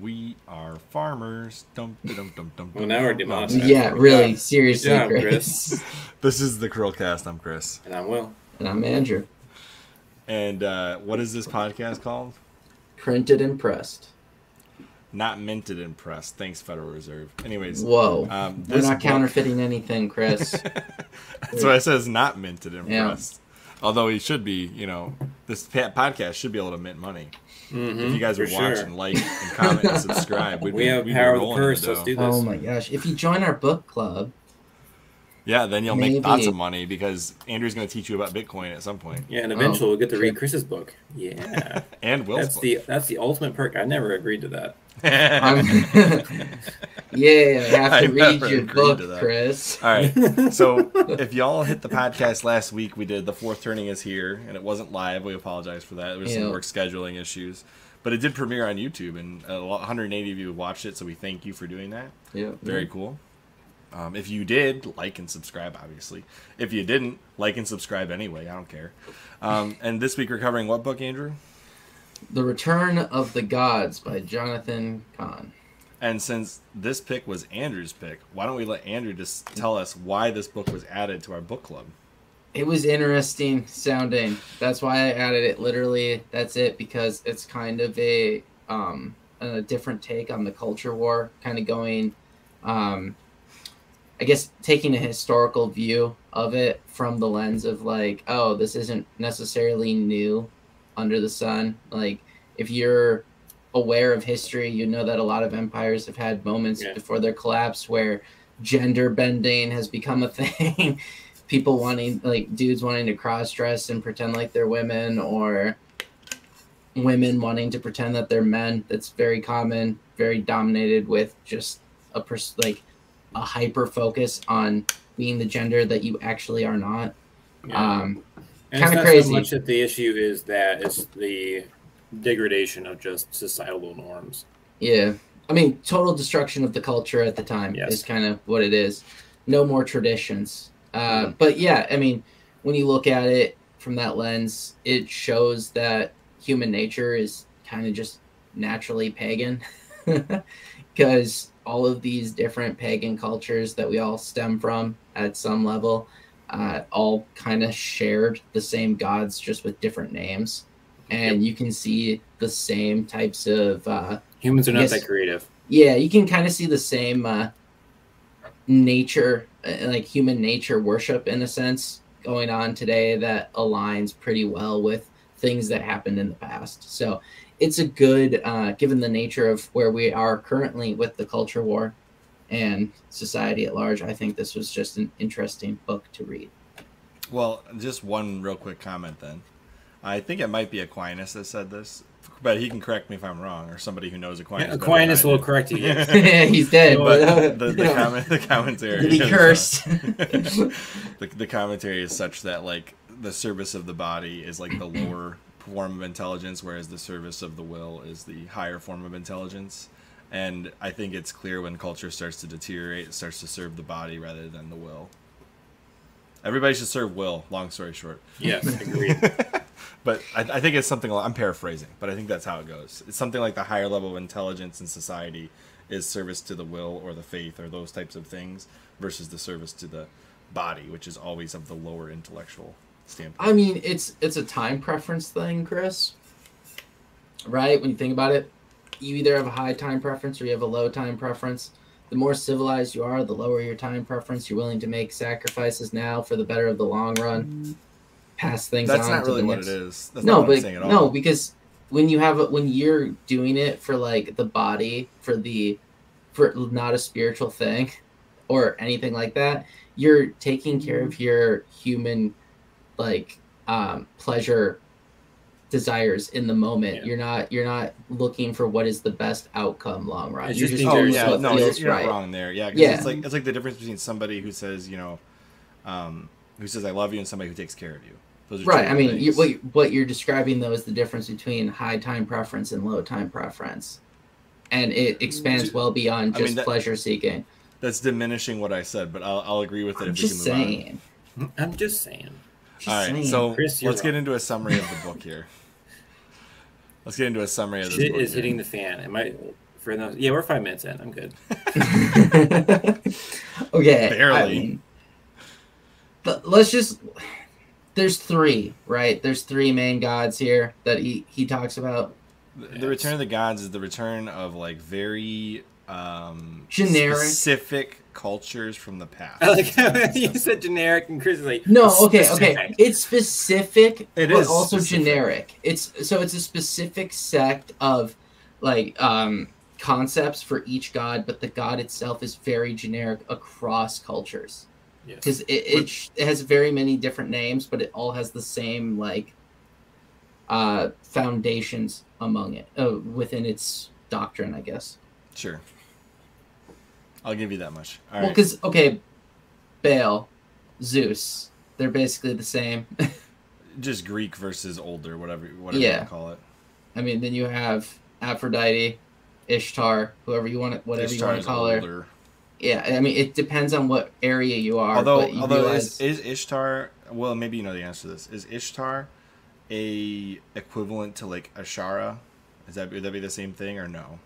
We are farmers. Dum, dum, dum, dum, Well, now we're dum. demonetized. Yeah, really, Good seriously, job, Chris. Chris. This is the Chrillcast. I'm Chris. And I'm Will. And I'm Andrew. And uh, what is this podcast called? Printed and pressed. Not minted and pressed. Thanks, Federal Reserve. Anyways, Whoa. um, We're not book- counterfeiting anything, Chris. That's why it says not minted and Yeah. pressed. Although he should be, you know, this podcast should be able to mint money. Mm-hmm. If you guys for would watch sure. and like and comment and subscribe, we'd We be, have we'd be power of the rolling in Let's do this. oh my gosh. If you join our book club, Yeah, then you'll make Maybe. lots of money because Andrew's going to teach you about Bitcoin at some point, Yeah, and eventually oh, we'll get to read Chris's book. Yeah, and Will's that's book. the that's the ultimate perk. I never agreed to that. Yeah, I have I to read your book. Chris. All right. So if y'all hit the podcast last week, we did the fourth turning is here, and it wasn't live. We apologize for that. There was some work scheduling issues, but it did premiere on YouTube, and 180 of you watched it. So we thank you for doing that. Yeah. Very cool. Um, if you did, like and subscribe, obviously. If you didn't, like and subscribe anyway. I don't care. Um, and this week we're covering what book, Andrew? The Return of the Gods by Jonathan Cahn. And since this pick was Andrew's pick, why don't we let Andrew just tell us why this book was added to our book club? It was interesting sounding. That's why I added it. Literally, that's it because it's kind of a um a different take on the culture war, kind of going um I guess taking a historical view of it from the lens of like, oh, this isn't necessarily new under the sun. Like if you're aware of history, you know that a lot of empires have had moments Yeah. before their collapse where gender bending has become a thing. People wanting like dudes wanting to cross dress and pretend like they're women or women wanting to pretend that they're men. That's very common, very dominated with just a pers- like a hyper focus on being the gender that you actually are not. Um, it's not crazy. so much that the issue is that it's the degradation of just societal norms. Yeah. I mean, total destruction of the culture at the time Yes. is kind of what it is. No more traditions. Uh, Mhm. But yeah, I mean, when you look at it from that lens, it shows that human nature is kind of just naturally pagan. Because all of these different pagan cultures that we all stem from at some level uh, all kind of shared the same gods, just with different names. And you can see the same types of. Uh, Humans are not Yes. that creative. yeah you can kind of see the same uh, nature uh, like human nature worship in a sense going on today that aligns pretty well with things that happened in the past so it's a good uh, given the nature of where we are currently with the culture war and society at large i think this was just an interesting book to read Well, just one real quick comment then. I think it might be Aquinas that said this, but he can correct me if I'm wrong, or somebody who knows Aquinas. Yeah, Aquinas will do. correct you. Yes. he's dead But the, the, comment, the commentary. did he uh, cursed the, the commentary is such that like the service of the body is like the lower form of intelligence, whereas the service of the will is the higher form of intelligence. And I think it's clear when culture starts to deteriorate, it starts to serve the body rather than the will. Everybody should serve will. Long story short, yes, agreed. but I, I think it's something. I'm paraphrasing, but I think that's how it goes. It's something like the higher level of intelligence in society is service to the will or the faith or those types of things versus the service to the body, which is always of the lower intellectual standpoint. I mean, it's it's a time preference thing, Chris. Right? When you think about it, you either have a high time preference or you have a low time preference. The more civilized you are, the lower your time preference. You're willing to make sacrifices now for the better of the long run. Pass things That's on not to really the what next. it is. That's no, not what but I'm saying at all. no, because when you have a, when you're doing it for like the body, for the for not a spiritual thing or anything like that, you're taking care of your human like um pleasure desires in the moment. Yeah. You're not you're not looking for what is the best outcome long run. It's You're just just Oh yeah, no, you're, you're right. not wrong there. Yeah, 'cause Yeah. it's like it's like the difference between somebody who says you know, um, who says I love you and somebody who takes care of you. Those are Right. I mean, you, what, you- what you're describing though is the difference between high time preference and low time preference, and it expands well beyond I just mean, that- pleasure seeking. That's diminishing what I said, but I'll, I'll agree with it I'm if we just can move on. saying. I'm just saying. Just All right, saying. so Chris, let's get into a summary of the book here. Let's get into a summary of this Shit is here. hitting the fan. Am I for those. Yeah, we're five minutes in. I'm good. okay. Barely. I mean, but let's just. There's three, right? There's three main gods here that he, he talks about. The, the Return of the Gods is the return of like very um, Generic. specific cultures from the past. I like how you said generic and Chris is like No, okay, okay. It's specific, It but is also specific. generic. It's so it's a specific sect of like um concepts for each god, but the god itself is very generic across cultures. Yes. because it, it, sh- it has very many different names but it all has the same like uh foundations among it uh, within its doctrine i guess Sure. I'll give you that much. All well right. because okay baal zeus they're basically the same Just Greek versus older, whatever, whatever Yeah. you call it. i mean then you have aphrodite ishtar whoever you want to whatever you want to call her yeah i mean it depends on what area you are Although, but you although realize, is, is Ishtar? Well, maybe you know the answer to this. Is Ishtar a equivalent to like Ashara? Is that would that be the same thing or no?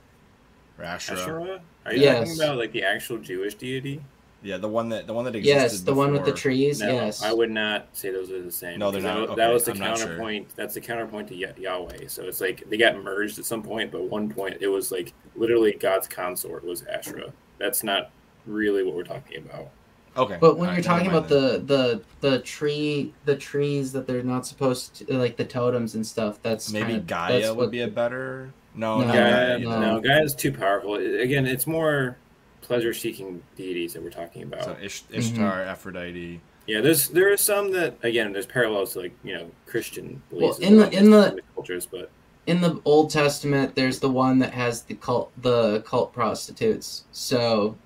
Or Ashra? Asherah? Are you Yes. talking about like the actual Jewish deity? Yeah, the one that the one that existed. yes the one with the trees No, yes I would not say those are the same. No, they're not. That, that was the I'm not sure. counterpoint. That's the counterpoint to Yahweh. So it's like they got merged at some point, but one point it was like literally God's consort was Asherah. That's not really what we're talking about. Okay. But when all you're talking about mind the, the the tree the trees that they're not supposed to like the totems and stuff, that's maybe kinda- Gaia that's would what- be a better. No, No, Gaia, Gaia. no. no, Gaia is too powerful. Again, it's more pleasure-seeking deities that we're talking about. So Ish, Mm-hmm. Ishtar, Aphrodite. Yeah, there's there are some that again there's parallels to like you know Christian beliefs. Well, in the- in the- some cultures, but in the Old Testament, there's the one that has the cult the cult prostitutes. So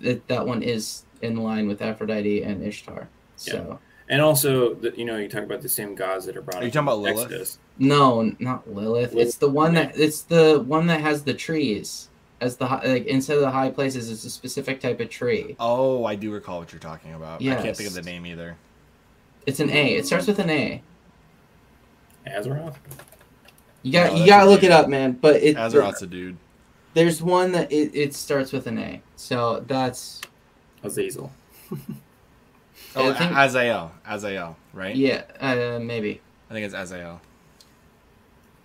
that that one is in line with Aphrodite and Ishtar. So and also the, you know you talk about the same gods that are brought. Are you talking about in Lilith? Exodus. no, not Lilith. Lilith- It's the one that it's the one that has the trees as the hi- like instead of the high places, it's a specific type of tree. Oh, I do recall what you're talking about. I can't think of the name either. It's an A. It starts with an A. Azeroth. You got No, you gotta look dude. it up, man. But it Azeroth's a dude. there's one that it, it starts with an A. So that's Azazel. Oh, I think- A- Azael. Azael, right? yeah, uh, maybe. I think it's Azael.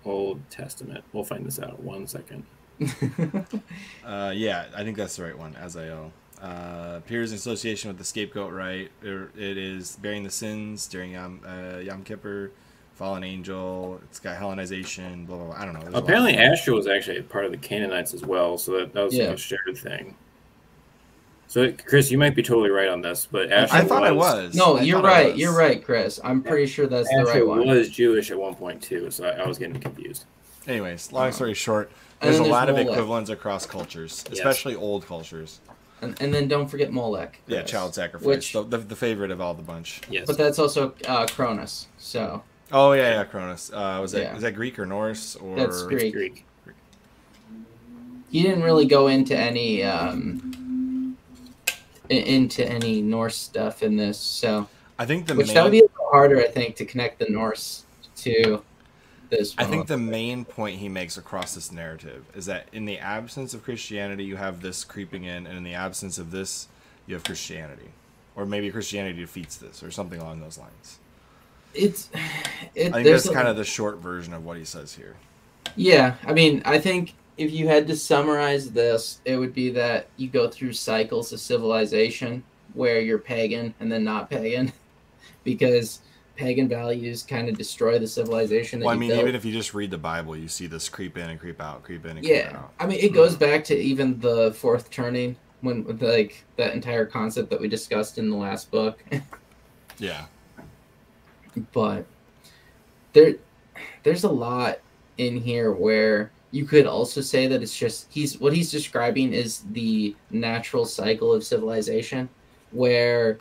Old Testament. We'll find this out. One second. Uh, yeah, I think that's the right one. Azael. Uh, appears in association with the scapegoat right. It, it is bearing the sins during Yom, uh, Yom Kippur, fallen angel. It's got Hellenization. Blah blah. blah. I don't know. There's Apparently, of- Asher was actually part of the Canaanites as well, so that, that was Yeah. a shared thing. So, Chris, you might be totally right on this, but Asher I thought I was. no, I you're right. You're right, Chris. I'm pretty sure that's the right one. was Jewish at one point too, so I, I was getting confused. Anyways, long story short, And there's a then there's lot of equivalents across cultures, especially old cultures. And, and then don't forget Molech. Yeah, child sacrifice. Which- the, the, the favorite of all the bunch. Yes. But that's also uh, Cronus. So Oh yeah, yeah, Cronus. Uh, was that Yeah. is that Greek or Norse or? That's Greek. Greek. he didn't really go into any um, i- into any Norse stuff in this. So I think the which main. that would be a little harder, I think, to connect the Norse to this. I think the main point he makes across this narrative is that in the absence of Christianity, you have this creeping in, and in the absence of this, you have Christianity, or maybe Christianity defeats this, or something along those lines. it's it, I think that's a- kind of the short version of what he says here. Yeah, I mean, I think if you had to summarize this, it would be that you go through cycles of civilization where you're pagan and then not pagan, because pagan values kind of destroy the civilization that Well, I mean, built. even if you just read the Bible, you see this creep in and creep out, creep in and creep yeah, out. I mean, it goes hmm. back to even the fourth turning when like that entire concept that we discussed in the last book. Yeah, but there there's a lot in here where you could also say that it's just he's what he's describing is the natural cycle of civilization where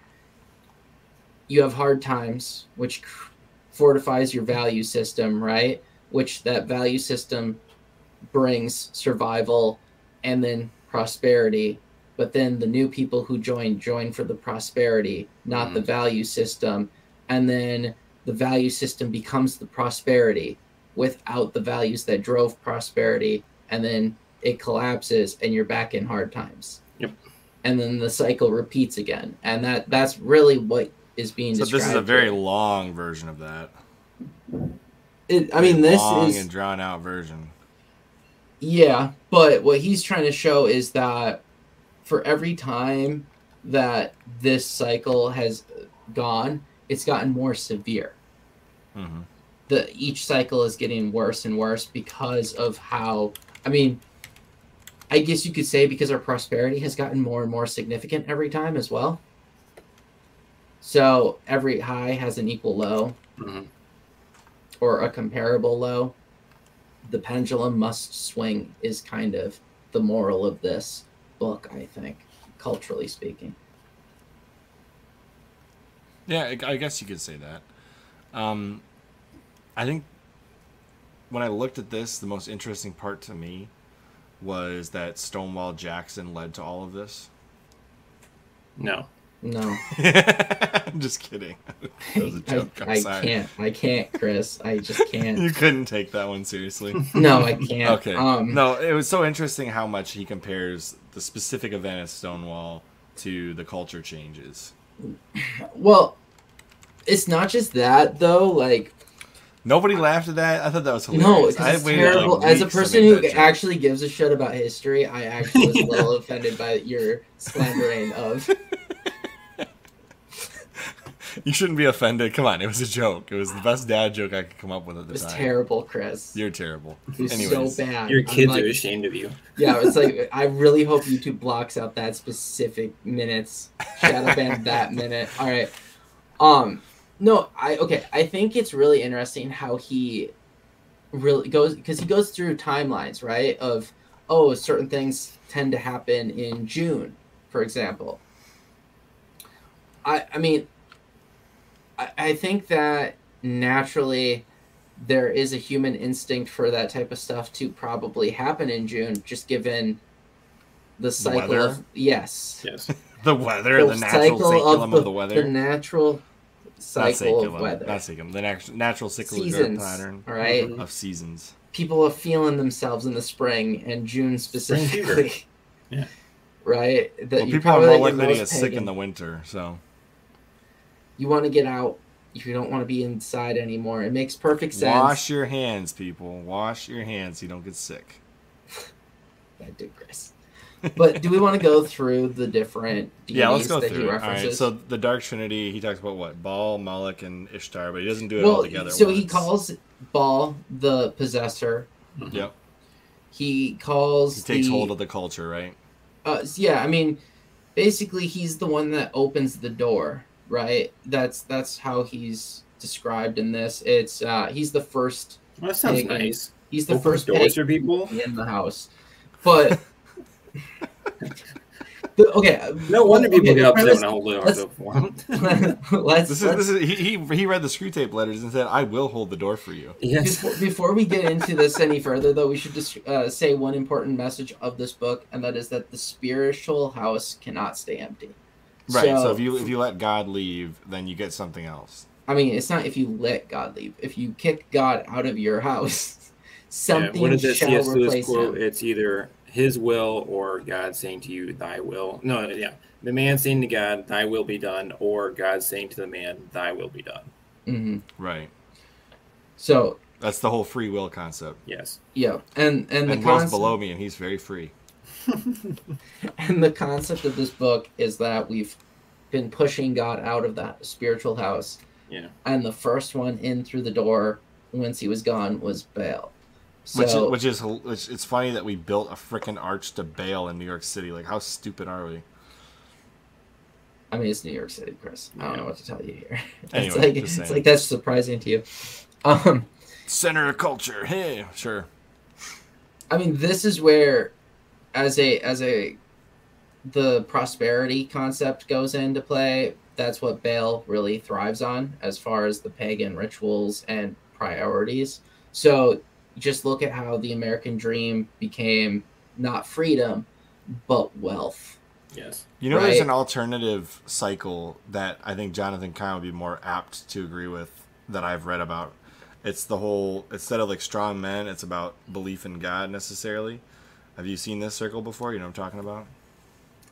you have hard times which fortifies your value system right? Which that value system brings survival and then prosperity. But then the new people who join join for the prosperity not the mm-hmm. value system. And then the value system becomes the prosperity without the values that drove prosperity and then it collapses and you're back in hard times. Yep. And then the cycle repeats again. And that that's really what is being So this is a very here. long version of that. It, I mean, this long is and drawn out version. Yeah, but what he's trying to show is that for every time that this cycle has gone, it's gotten more severe. hmm The each cycle is getting worse and worse because of how I mean I guess you could say because our prosperity has gotten more and more significant every time as well. So every high has an equal low Mhm. or a comparable low. The pendulum must swing is kind of the moral of this book, I think, culturally speaking. Yeah, I I guess you could say that. Um, I think when I looked at this, the most interesting part to me was that Stonewall Jackson led to all of this. No. No, I'm just kidding. that was a I, joke. I'm I can't. I can't, Chris. I just can't. You couldn't take that one seriously. No, I can't. Okay. Um, no, it was so interesting how much he compares the specific event of Stonewall to the culture changes. Well, it's not just that though. Like, Nobody laughed at that. I thought that was hilarious. no, I because it's waited, like, terrible. As a person who that joke. actually gives a shit about history, I actually was a little offended by your slandering of. You shouldn't be offended. Come on, it was a joke. It was the best dad joke I could come up with at the It was time. terrible, Chris. You're terrible. It was Anyways. so bad. Your kids like- are ashamed of you. Yeah, it's like I really hope YouTube blocks out that specific minutes. Shadow ban that minute. All right. Um no, I okay, I think it's really interesting how he really goes because he goes through timelines, right? Of oh, certain things tend to happen in June, for example. I I mean I, I think that naturally there is a human instinct for that type of stuff to probably happen in June, just given the cycle weather? of yes, Yes. The weather, the, natural cyclum of, the, weather. the natural Not cycle of weather, Not cyclum. The nat- natural cyclical seasons, pattern all right? Of seasons. People are feeling themselves in the spring and June specifically. Yeah. Right. That Well, you people are probably more get likely to most get sick in the winter, so You want to get out. If you don't want to be inside anymore. It makes perfect sense. wash your hands, people. Wash your hands so you don't get sick. I digress. But do we want to go through the different deities Yeah, let's go that he through it. All right. So the Dark Trinity, he talks about what? Baal, Moloch, and Ishtar, but he doesn't do it all together. at so he calls Baal the possessor. Yep. He calls He takes the, hold of the culture, right? Uh, yeah, I mean, basically, he's the one that opens the door, right? That's that's how he's described in this. It's uh, he's the first. Well, that sounds Pagan. nice. He's the Open first doors pagan for people. in the house, but. the, okay. No wonder people okay, get upset premise- when I hold the doors let's- for them. let's, This is let's this is he, he he read the Screwtape letters and said, "I will hold the door for you." yes. Before, before we get into this any further, though, we should just uh, say one important message of this book, and that is that the spiritual house cannot stay empty. Right. So, if you if you let God leave, then you get something else. I mean, it's not if you let God leave. If you kick God out of your house, something yeah, what did the shall C.S. Replace quote? him. It's either His will or God saying to you, "Thy will." No, yeah, the man saying to God, "Thy will be done," or God saying to the man, "Thy will be done." hmm Right. So That's the whole free will concept. Yes. yeah, and and the And Will's concept below me, and he's very free. and the concept of this book is that we've been pushing God out of that spiritual house. Yeah. And the first one in through the door once he was gone was Baal. So Which is, which is which it's funny that we built a freaking arch to Baal in New York City. Like, how stupid are we? I mean, it's New York City, Chris. I don't know what to tell you here. it's like it's like that's surprising to you. Um, Center of culture. Hey, sure. I mean, this is where, as a as a, the prosperity concept goes into play. That's what Baal really thrives on, as far as the pagan rituals and priorities. So just look at how the American dream became not freedom, but wealth. Yes. You know, there's an alternative cycle that I think Jonathan Kine would be more apt to agree with that I've read about. It's the whole instead of like strong men, it's about belief in God necessarily. Have you seen this circle before? You know what I'm talking about?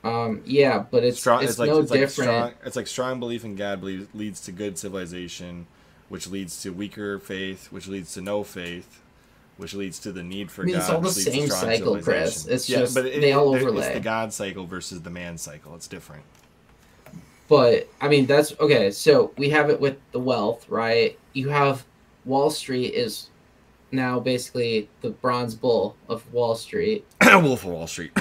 Um, yeah, but it's strong. it's, It's, like no it's like different. strong. It's like strong belief in God believes, leads to good civilization, which leads to weaker faith, which leads to no faith, which leads to the need for I mean, God. it's all the which leads to same cycle, Chris. civilization. It's just they it- all it- It's the God cycle versus the man cycle. It's different. But I mean, that's okay. So we have it with the wealth, right? You have Wall Street is now basically the bronze bull of Wall Street. Wolf of Wall Street.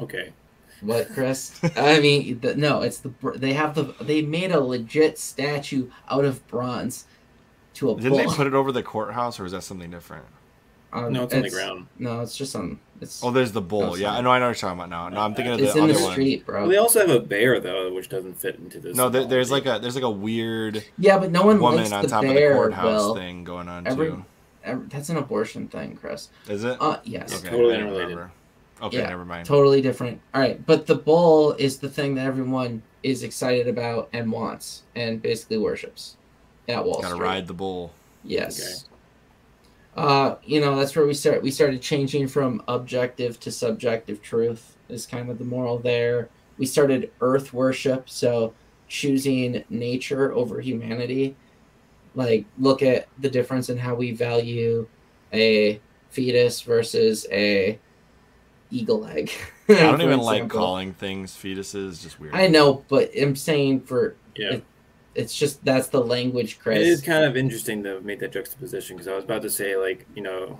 Okay. What, Chris? I mean, the, no, it's the they have the they made a legit statue out of bronze to a Didn't bull. they put it over the courthouse, or is that something different? Um, No, it's on the ground. No, it's just on. It's Oh, there's the bull. Oh, yeah. I know. I know what you're talking about now. No, I'm thinking of the it's in other the one. street, bro. Well, they also have a bear though, which doesn't fit into this. No, there, there's like a there's like a weird yeah, but no one woman likes on the top bear. of the courthouse Will thing going on every- too. Ev- that's an abortion thing, Chris. Is it? Uh, yes, okay, totally unrelated. remember. Okay, Yeah, never mind. totally different. All right, but the bull is the thing that everyone is excited about and wants and basically worships at Wall Gotta Street. ride the bull. Yes. Uh, you know, that's where we start. We started changing from objective to subjective truth is kind of the moral there. We started earth worship, so choosing nature over humanity. Like, look at the difference in how we value a fetus versus a eagle egg. I don't for even like calling things fetuses. Just weird. I know, but I'm saying for Yeah. it- it's just that's the language, Chris. It is kind of interesting to make that juxtaposition because I was about to say like you know,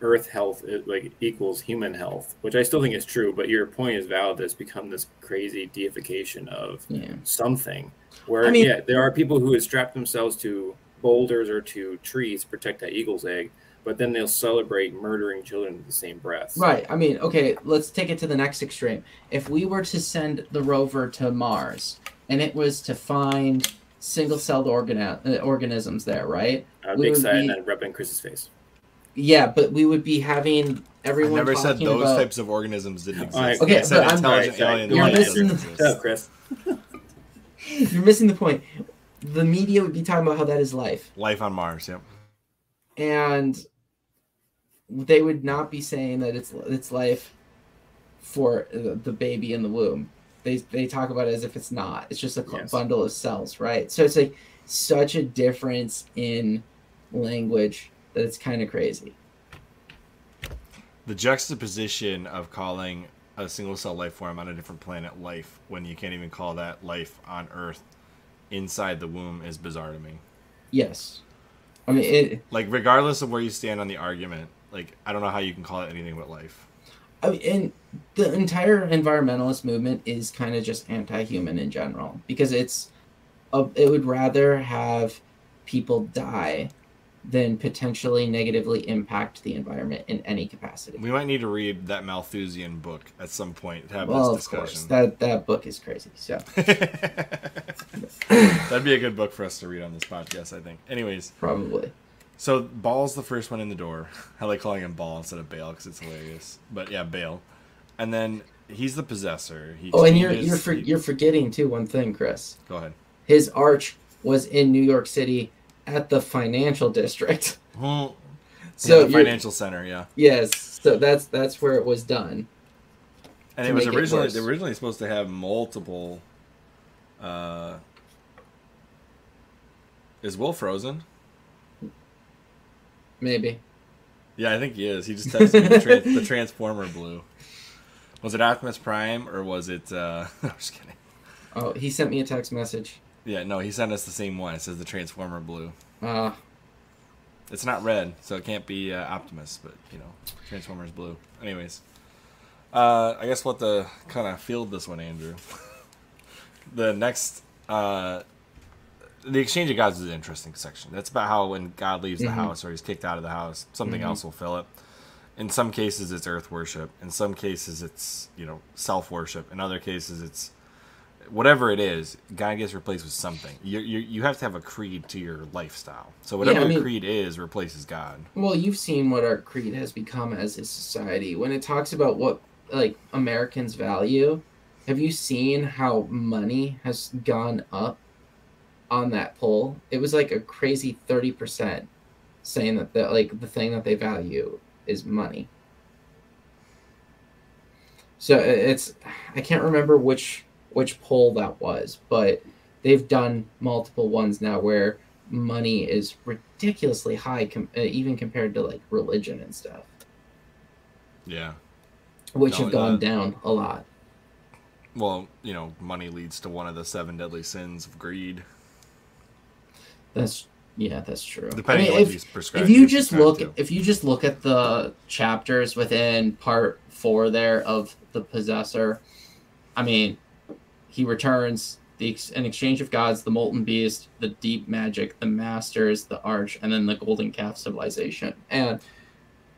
Earth health is, like equals human health, which I still think is true. But your point is valid. That it's become this crazy deification of yeah. something. Where I mean- yeah, there are people who have strapped themselves to boulders or to trees to protect that eagle's egg, but then they'll celebrate murdering children in the same breath. Right. I mean, okay, let's take it to the next extreme. If we were to send the rover to Mars and it was to find single celled organi- uh, organisms there, right? I'd We be excited be- and I'd rub it in Chris's face. Yeah, but we would be having I everyone never said those about. types of organisms didn't exist. All right. Okay, I said but I'm- intelligent alien you're missing the- Shut up, exist. Chris. You're missing the point. The media would be talking about how that is life, Life on Mars. Yep. and they would not be saying that it's it's life for the the baby in the womb. They they talk about it as if it's not. It's just a Yes. bundle of cells, right? So it's like such a difference in language that it's kind of crazy. The juxtaposition of calling a single cell life form on a different planet life when you can't even call that life on Earth inside the womb is bizarre to me. Yes, I mean it. Like, regardless of where you stand on the argument, like, I don't know how you can call it anything but life. I mean, and the entire environmentalist movement is kind of just anti-human in general because it's, a, it would rather have people die than potentially negatively impact the environment in any capacity. We might need to read that Malthusian book at some point to have Well, this of course, discussion. that that book is crazy. So That'd be a good book for us to read on this podcast, I think. Anyways, probably. So Ball's the first one in the door. I like calling him Ball instead of Bale because it's hilarious. But yeah, Bale. And then he's the possessor. He Oh, and you're you're for, he- you're forgetting too one thing, Chris. Go ahead. His arch was in New York City at the financial district. So So the financial center, yeah. yes, so that's that's where it was done. And it was make it originally they were originally supposed to have multiple. Uh, is Will frozen? Maybe. Yeah, I think he is. He just texted me the, trans- the Transformer blue. Was it Optimus Prime or was it? Uh, I'm just kidding. Oh, he sent me a text message. Yeah, no, he sent us the same one. It says the Transformer blue. Uh, It's not red, so it can't be uh, Optimus, but you know, Transformers blue. Anyways, uh, I guess what the kind of field this one, Andrew. the next, uh, the exchange of gods is an interesting section. That's about how when God leaves the Mhm. house or he's kicked out of the house, something Mhm. else will fill it. In some cases, it's earth worship. In some cases, it's you know self worship. In other cases, it's whatever it is, God gets replaced with something. You, you you have to have a creed to your lifestyle. So whatever Yeah, I mean- creed is replaces God. well, you've seen what our creed has become as a society. When it talks about what like Americans value, have you seen how money has gone up on that poll? It was like a crazy thirty percent saying that the like the thing that they value is money. So it's I can't remember which which poll that was, but they've done multiple ones now where money is ridiculously high, com- uh, even compared to like religion and stuff, Yeah. which No, have gone uh, down a lot. Well, you know, money leads to one of the seven deadly sins of greed. That's yeah, that's true. Depending I mean, if, you if you just look to. if you just look at the chapters within part four there of the possessor i mean he returns the an exchange of gods the molten beast the deep magic the masters the arch and then the golden calf civilization and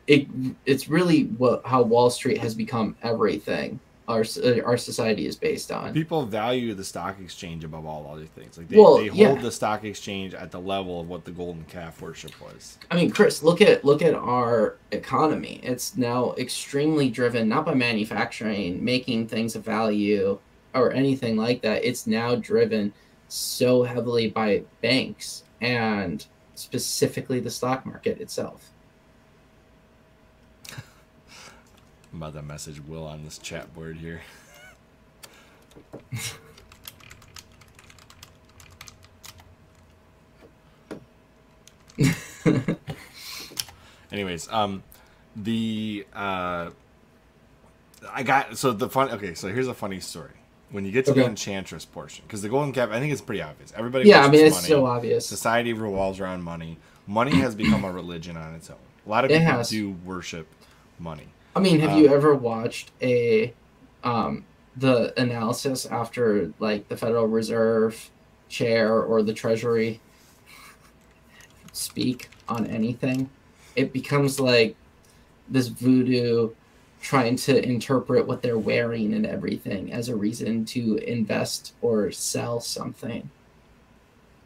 it it's really what how wall street has become everything our uh, our society is based on people value the stock exchange above all other things. Like they, Well, they hold yeah. the stock exchange at the level of what the golden calf worship was. I mean, Chris, look at look at our economy. It's now extremely driven not by manufacturing, making things of value, or anything like that. It's now driven so heavily by banks and specifically the stock market itself. I'm about to message Will on this chat board here. Anyways, um, the uh, I got so the fun. Okay, so here's a funny story. When you get to the enchantress portion, because the golden calf, I think it's pretty obvious. Everybody, yeah, I mean, it's money. so obvious. Society revolves around money. Money has become a religion on its own. A lot of It people has. do worship money. I mean, have you Um, ever watched a um the analysis after like the Federal Reserve chair or the Treasury speak on anything? It becomes like this voodoo trying to interpret what they're wearing and everything as a reason to invest or sell something.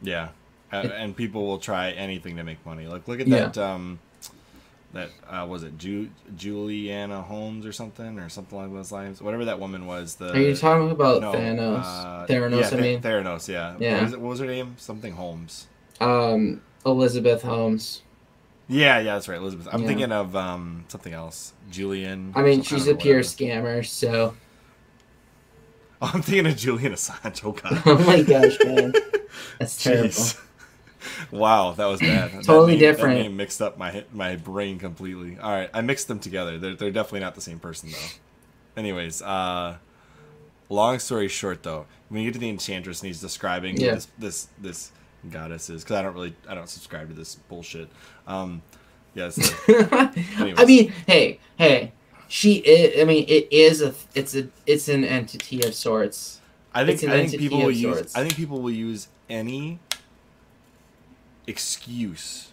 Yeah, It- and people will try anything to make money. Like look at Yeah. that. Um, that uh, was it Ju- Juliana Holmes or something or something along those lines. Whatever that woman was. The Are you talking about no, Thanos? uh, Theranos, yeah, I mean. Theranos. Yeah. Yeah. What was, it, what was her name? Something Holmes. Um, Elizabeth Holmes. Yeah, yeah, that's right, Elizabeth. I'm Yeah. thinking of um something else. Julian. I mean, she's know, a pure scammer, so. Oh, I'm thinking of Julian Assange. Oh god. oh my gosh, man. That's terrible. Wow, that was bad. That Totally name- different. That name mixed up my my brain completely. All right, I mixed them together. They're they're definitely not the same person though. Anyways, uh, long story short though, when you get to the enchantress and he's describing Yeah. this this this goddess is because I don't really I don't subscribe to this bullshit. Um, yes, Anyways. I mean, hey, hey, she is. I mean, it is a. It's a. It's an entity of sorts. I think I think people will of use. I think people will use any excuse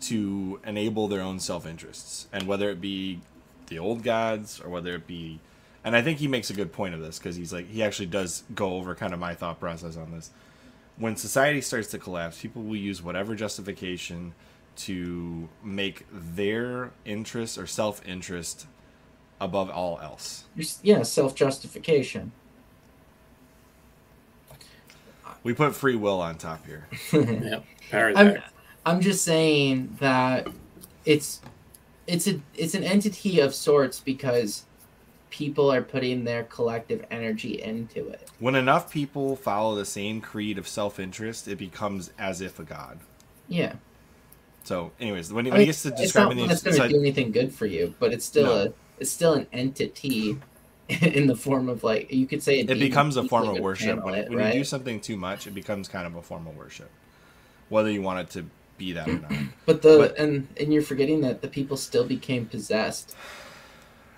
to enable their own self interests, and whether it be the old gods or whether it be, and I think he makes a good point of this because he's like he actually does go over kind of my thought process on this. When society starts to collapse, people will use whatever justification to make their interest or self interest above all else. Yeah, self justification. We put free will on top here. Yeah, power I'm. I'm just saying that it's it's a it's an entity of sorts because people are putting their collective energy into it. When enough people follow the same creed of self interest, it becomes as if a god. Yeah, So, anyways, when, he- I when mean, he gets to it's not describing one the that's going to inside, do anything good for you, but it's still No. a it's still an entity in the form of like you could say a it becomes a form of worship. When, it, when right? you do something too much, it becomes kind of a form of worship, whether you want it to be that or not. But the But- and and you're forgetting that the people still became possessed.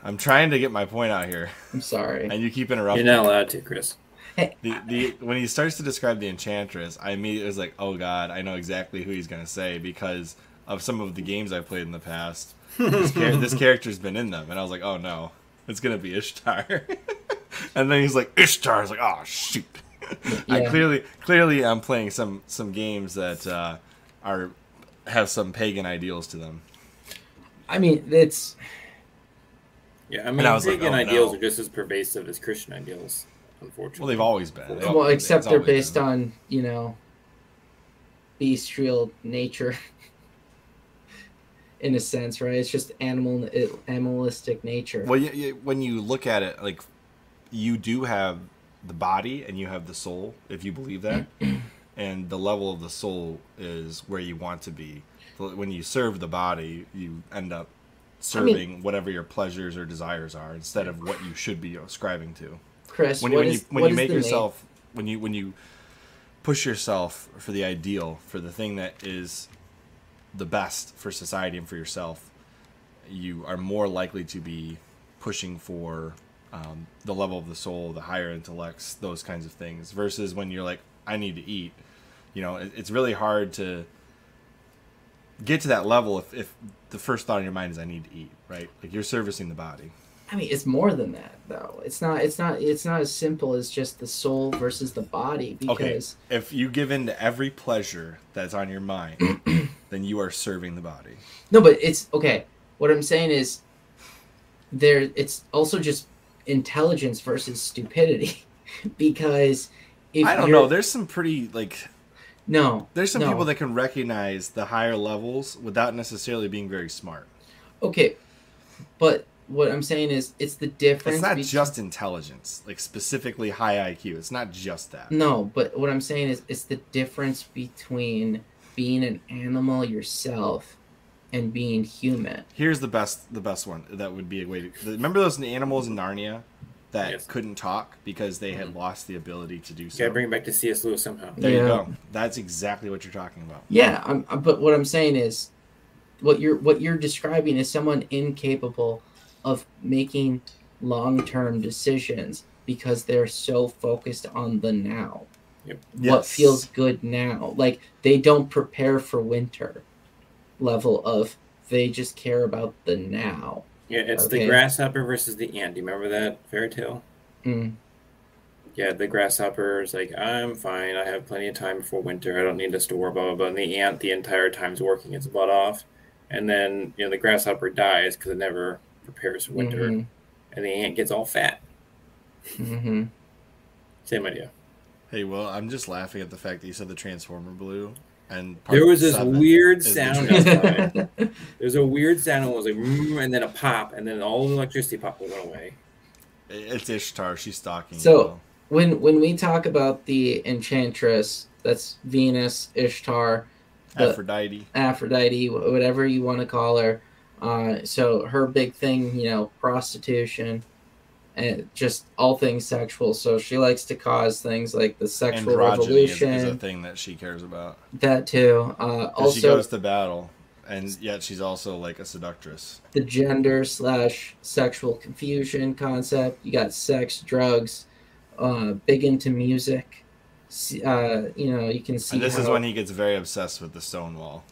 I'm trying to get my point out here, I'm sorry. and you keep interrupting. You're not allowed to, Chris. the, the when he starts to describe the enchantress, I immediately was like, "Oh God, I know exactly who he's gonna say because of some of the games I've played in the past. This, char- this character's been in them, and I was like, "Oh no, it's gonna be Ishtar." and then he's like, "Ishtar." I was like, "Oh shoot." I clearly, clearly, I'm playing some some games that uh, are have some pagan ideals to them. I mean, it's Yeah, I mean, I was like, pagan oh, ideals no. are just as pervasive as Christian ideals, unfortunately. Well, they've always been. They well, always- except they're based been. on you know bestial nature. in a sense, right? It's just animal animalistic nature. Well, you, you, when you look at it, like you do have the body and you have the soul, if you believe that, and the level of the soul is where you want to be. When you serve the body, you end up serving whatever your pleasures or desires are instead of what you should be ascribing to. Chris, When you when is- you when you make the name- yourself when you when you push yourself for the ideal for the thing that is the best for society and for yourself, you are more likely to be pushing for um, the level of the soul, the higher intellects, those kinds of things. Versus when you're like, I need to eat. You know, it, it's really hard to get to that level if, if the first thought in your mind is I need to eat, right? Like you're servicing the body. I mean, it's more than that, though. It's not. It's not. It's not as simple as just the soul versus the body. Okay, if you give in to every pleasure that's on your mind, then you are serving the body. no, but it's okay. What I'm saying is, there. It's also just intelligence versus stupidity, because if I don't know. There's some pretty like no. there's some no. people that can recognize the higher levels without necessarily being very smart. Okay, but what I'm saying is, it's the difference. It's not between- just intelligence, like specifically high IQ. It's not just that. No, but what I'm saying is, it's the difference between being an animal yourself and being human. Here's the best the best one. That would be a way to remember those animals in Narnia that Yes. couldn't talk because they had lost the ability to do so. Gotta bring it back to C.S. Lewis somehow. there you go. That's exactly what you're talking about. Yeah, I'm, uh, but what I'm saying is, what you're what you're describing is someone incapable of making long-term decisions because they're so focused on the now. What feels good now? Like they don't prepare for winter. Level of they just care about the now. Yeah, it's Okay. the grasshopper versus the ant. Do you remember that fairy tale? Mm. Yeah, the grasshopper is like, I'm fine. I have plenty of time before winter. I don't need to store, blah, blah, blah. And the ant, the entire time, is working its butt off. And then, you know, the grasshopper dies because it never prepares for winter. Mhm. And the ant gets all fat. hmm Same idea. Hey, well, I'm just laughing at the fact that you said the transformer blew, and There was this weird is the sound trans- outside. There's a weird sound. It was like, and then a pop, and then all the electricity pop went away. It's Ishtar. She's stalking. So- you, when when we talk about the enchantress, that's Venus, Ishtar, Aphrodite. Aphrodite, whatever you want to call her. Uh, so her big thing, you know, prostitution, and just all things sexual. So she likes to cause things like the sexual Androgyny is, revolution. is a thing that she cares about. that too. Uh, 'Cause she goes to battle, and yet she's also like a seductress. the gender slash sexual confusion concept. You got sex, drugs, uh, big into music. Uh, you know, you can see. And this is when he gets very obsessed with the Stonewall.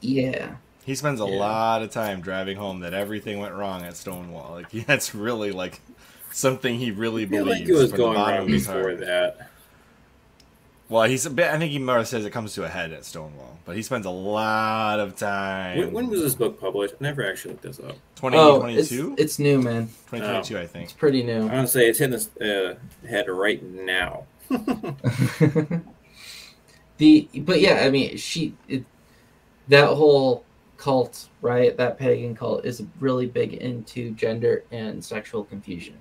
Yeah. He spends a Yeah. lot of time driving home that everything went wrong at Stonewall. Like that's really like something he really I feel believes. like it was from the going bottom wrong of his before heart. that. Well, he's a bit. I think he more says it comes to a head at Stonewall, but he spends a lot of time. When, when was this book published? I never actually looked this up. Oh, it's, 2022? it's new, man. 2022, I think. It's pretty new. I new. want to say it's hitting this uh, head right now. the but yeah, I mean, she it, that whole cult, right? That pagan cult is really big into gender and sexual confusion.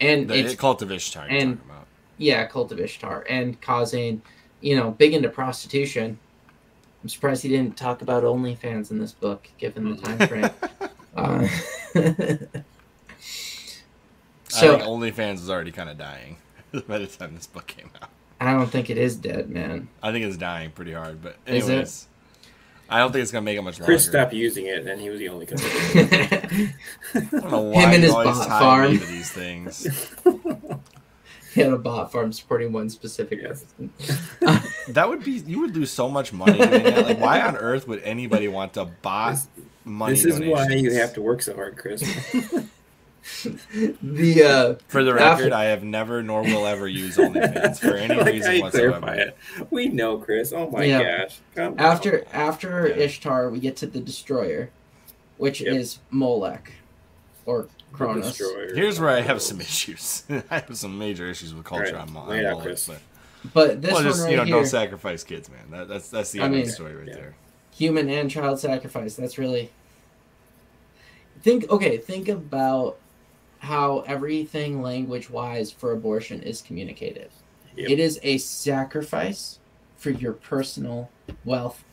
And The it's cult of Ishtar. You're and- talking about. yeah, cult of Ishtar and causing, you know, big into prostitution. I'm surprised he didn't talk about OnlyFans in this book, given the time frame. uh, I think so OnlyFans is already kind of dying by the time this book came out. I don't think it is dead, man. I think it's dying pretty hard, but Is it? Anyways, I don't think it's gonna make it much longer. Chris stopped using it, and he was the only company. he I don't know why Him and his always bot farm. me these things. had a bot farm supporting one specific Yes. person. That would be you would lose so much money doing that. Like, why on earth would anybody want to buy This- money? this is why you have to work so hard, Chris. the uh, For the After- record, I have never nor will ever use OnlyFans for any Like reason you whatsoever. it. We know, Chris. Oh my Yeah. gosh. Come after on. after Yeah. Ishtar, we get to the destroyer, which Yep. is Molech, or The Cronus. Destroyer. Here's where I have some issues. I have some major issues with culture Right. on, on Lay it out, Molech, Chris. but But this well, one right you know, here, don't sacrifice kids, man. That, that's that's the I end of the story right Yeah. there. human and child sacrifice. That's really think okay, think about how everything language wise for abortion is communicated. Yep. It is a sacrifice for your personal wealth,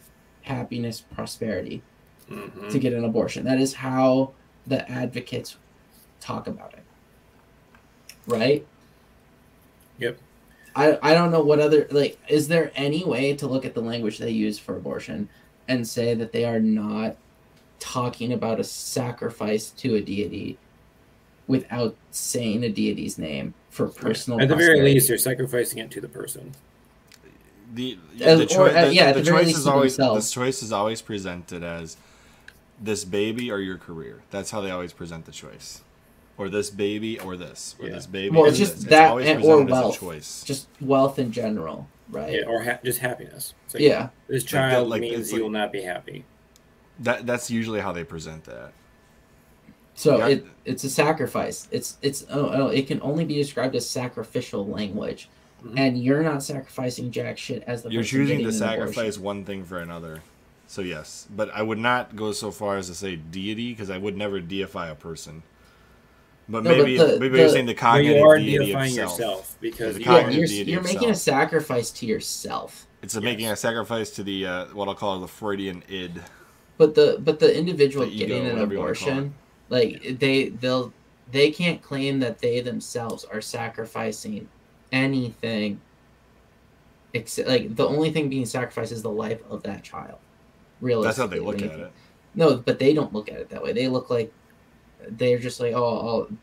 happiness, prosperity Mhm. to get an abortion. That is how the advocates talk about it. Right? Yep. I, I don't know what other like is there any way to look at the language they use for abortion and say that they are not talking about a sacrifice to a deity without saying a deity's name for personal At the very prosperity? least, you're sacrificing it to the person. the Uh, the, or, uh, the, yeah, the the choice is to always the choice is always presented as this baby or your career. That's how they always present the choice, or this baby or this, or Yeah. this baby. Well, or it's just this. that always and- or presented as a wealth. choice. just wealth in general, right? Yeah, or ha- just happiness. It's like, yeah. This child like, means you like- will not be happy. That that's usually how they present that. So Yeah. it it's a sacrifice. It's it's oh, oh it can only be described as sacrificial language, Mhm. and you're not sacrificing jack shit as the You're choosing to an abortion. sacrifice one thing for another. So yes, but I would not go so far as to say deity because I would never deify a person. But No, but maybe the- maybe the- you're saying the But cognitive you are deity deifying of self. yourself because The you Yeah, cognitive are, you're, deity you're making a sacrifice to yourself. It's a making a sacrifice to the uh, what I'll call the Freudian id. But the but the individual The ego, getting an whatever you abortion, like they they'll they can't claim that they themselves are sacrificing anything. Except like the only thing being sacrificed is the life of that child. Realistically, That's how they look at it. No, but they don't look at it that way. They look like they're just like, oh, oh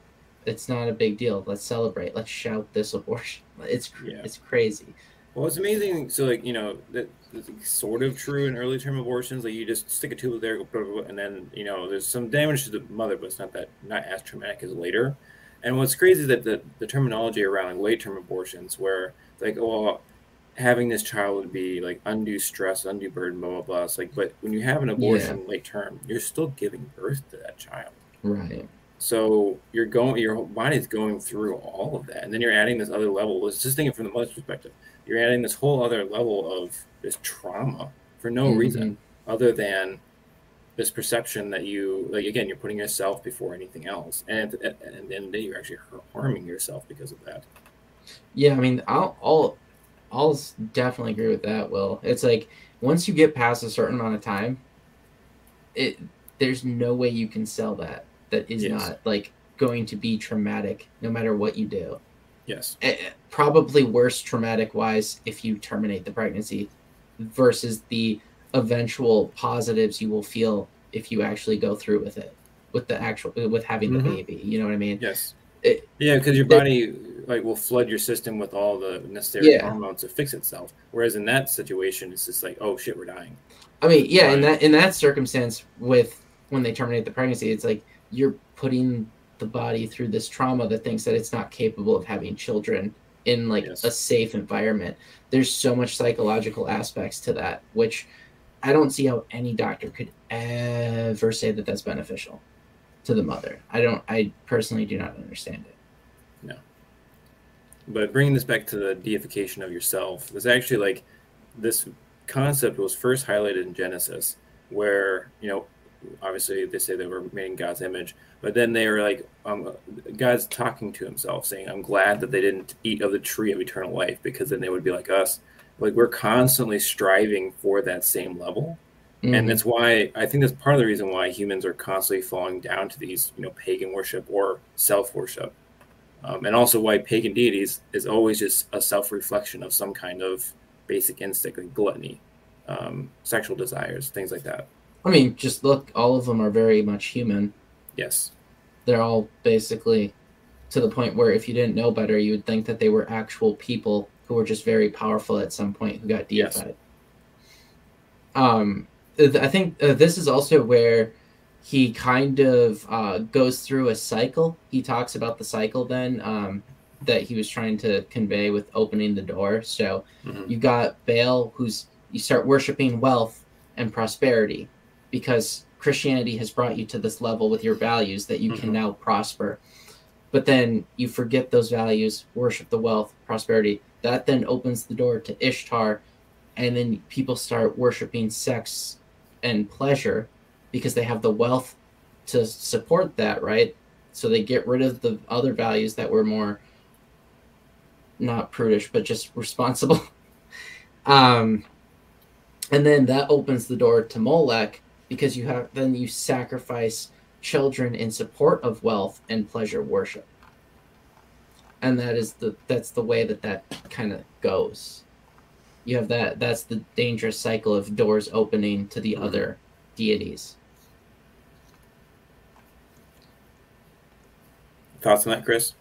it's not a big deal. Let's celebrate. Let's shout this abortion. It's Yeah. it's crazy. Well, it's amazing. So, like, you know, that sort of true in early term abortions. Like, you just stick a tube there, and then, you know, there's some damage to the mother, but it's not that not as traumatic as later. And what's crazy is that the, the terminology around like, late term abortions, where like, oh, having this child would be like undue stress, undue burden, blah blah blah. It's like, but when you have an abortion late term, you're still giving birth to that child. Right. So you're going, your whole body's going through all of that, and then you're adding this other level. Let's just think it from the mother's perspective. You're adding this whole other level of this trauma for no Mhm. reason other than this perception that you, like, again, you're putting yourself before anything else, and at, at, at the end of the day, you're actually harming yourself because of that. Yeah, I mean, I'll, I'll, I'll definitely agree with that. Will it's like once you get past a certain amount of time, it there's no way you can sell that that is Yes. not like going to be traumatic no matter what you do. Yes. Probably worse traumatic wise if you terminate the pregnancy versus the eventual positives you will feel if you actually go through with it with the actual with having the Mhm. baby you know what i mean Yes. It- yeah, because your it- body like will flood your system with all the necessary Yeah. hormones to fix itself. Whereas in that situation, it's just like, oh shit, we're dying. I mean, yeah, in that in that circumstance, with when they terminate the pregnancy, it's like you're putting the body through this trauma that thinks that it's not capable of having children in like Yes. a safe environment. There's so much psychological aspects to that, which I don't see how any doctor could ever say that that's beneficial to the mother. I don't. I personally do not understand it. No. But bringing this back to the deification of yourself, there's actually like this concept was first highlighted in Genesis, where you know, obviously they say they were made in God's image, but then they were like, um, God's talking to Himself, saying, "I'm glad that they didn't eat of the tree of eternal life, because then they would be like us." Like we're constantly striving for that same level, Mhm. and that's why I think that's part of the reason why humans are constantly falling down to these, you know, pagan worship or self worship, um, and also why pagan deities is always just a self reflection of some kind of basic instinct like gluttony, um, sexual desires, things like that. I mean, just look. All of them are very much human. Yes, they're all basically to the point where if you didn't know better, you would think that they were actual people who were just very powerful at some point who got Yes. deified. Um, th- I think uh, this is also where he kind of uh, goes through a cycle. He talks about the cycle then um, that he was trying to convey with opening the door. So Mhm. you got Baal, who's you start worshiping wealth and prosperity because Christianity has brought you to this level with your values that you can Mhm. now prosper. But then you forget those values, worship the wealth, prosperity. That then opens the door to Ishtar, and then people start worshiping sex and pleasure because they have the wealth to support that, right? So they get rid of the other values that were more not prudish, but just responsible. um, and then that opens the door to Molech because you have then you sacrifice children in support of wealth and pleasure worship. And that is the that's the way that that kind of goes. You have that that's the dangerous cycle of doors opening to the mm-hmm. other deities. Thoughts on that, Chris?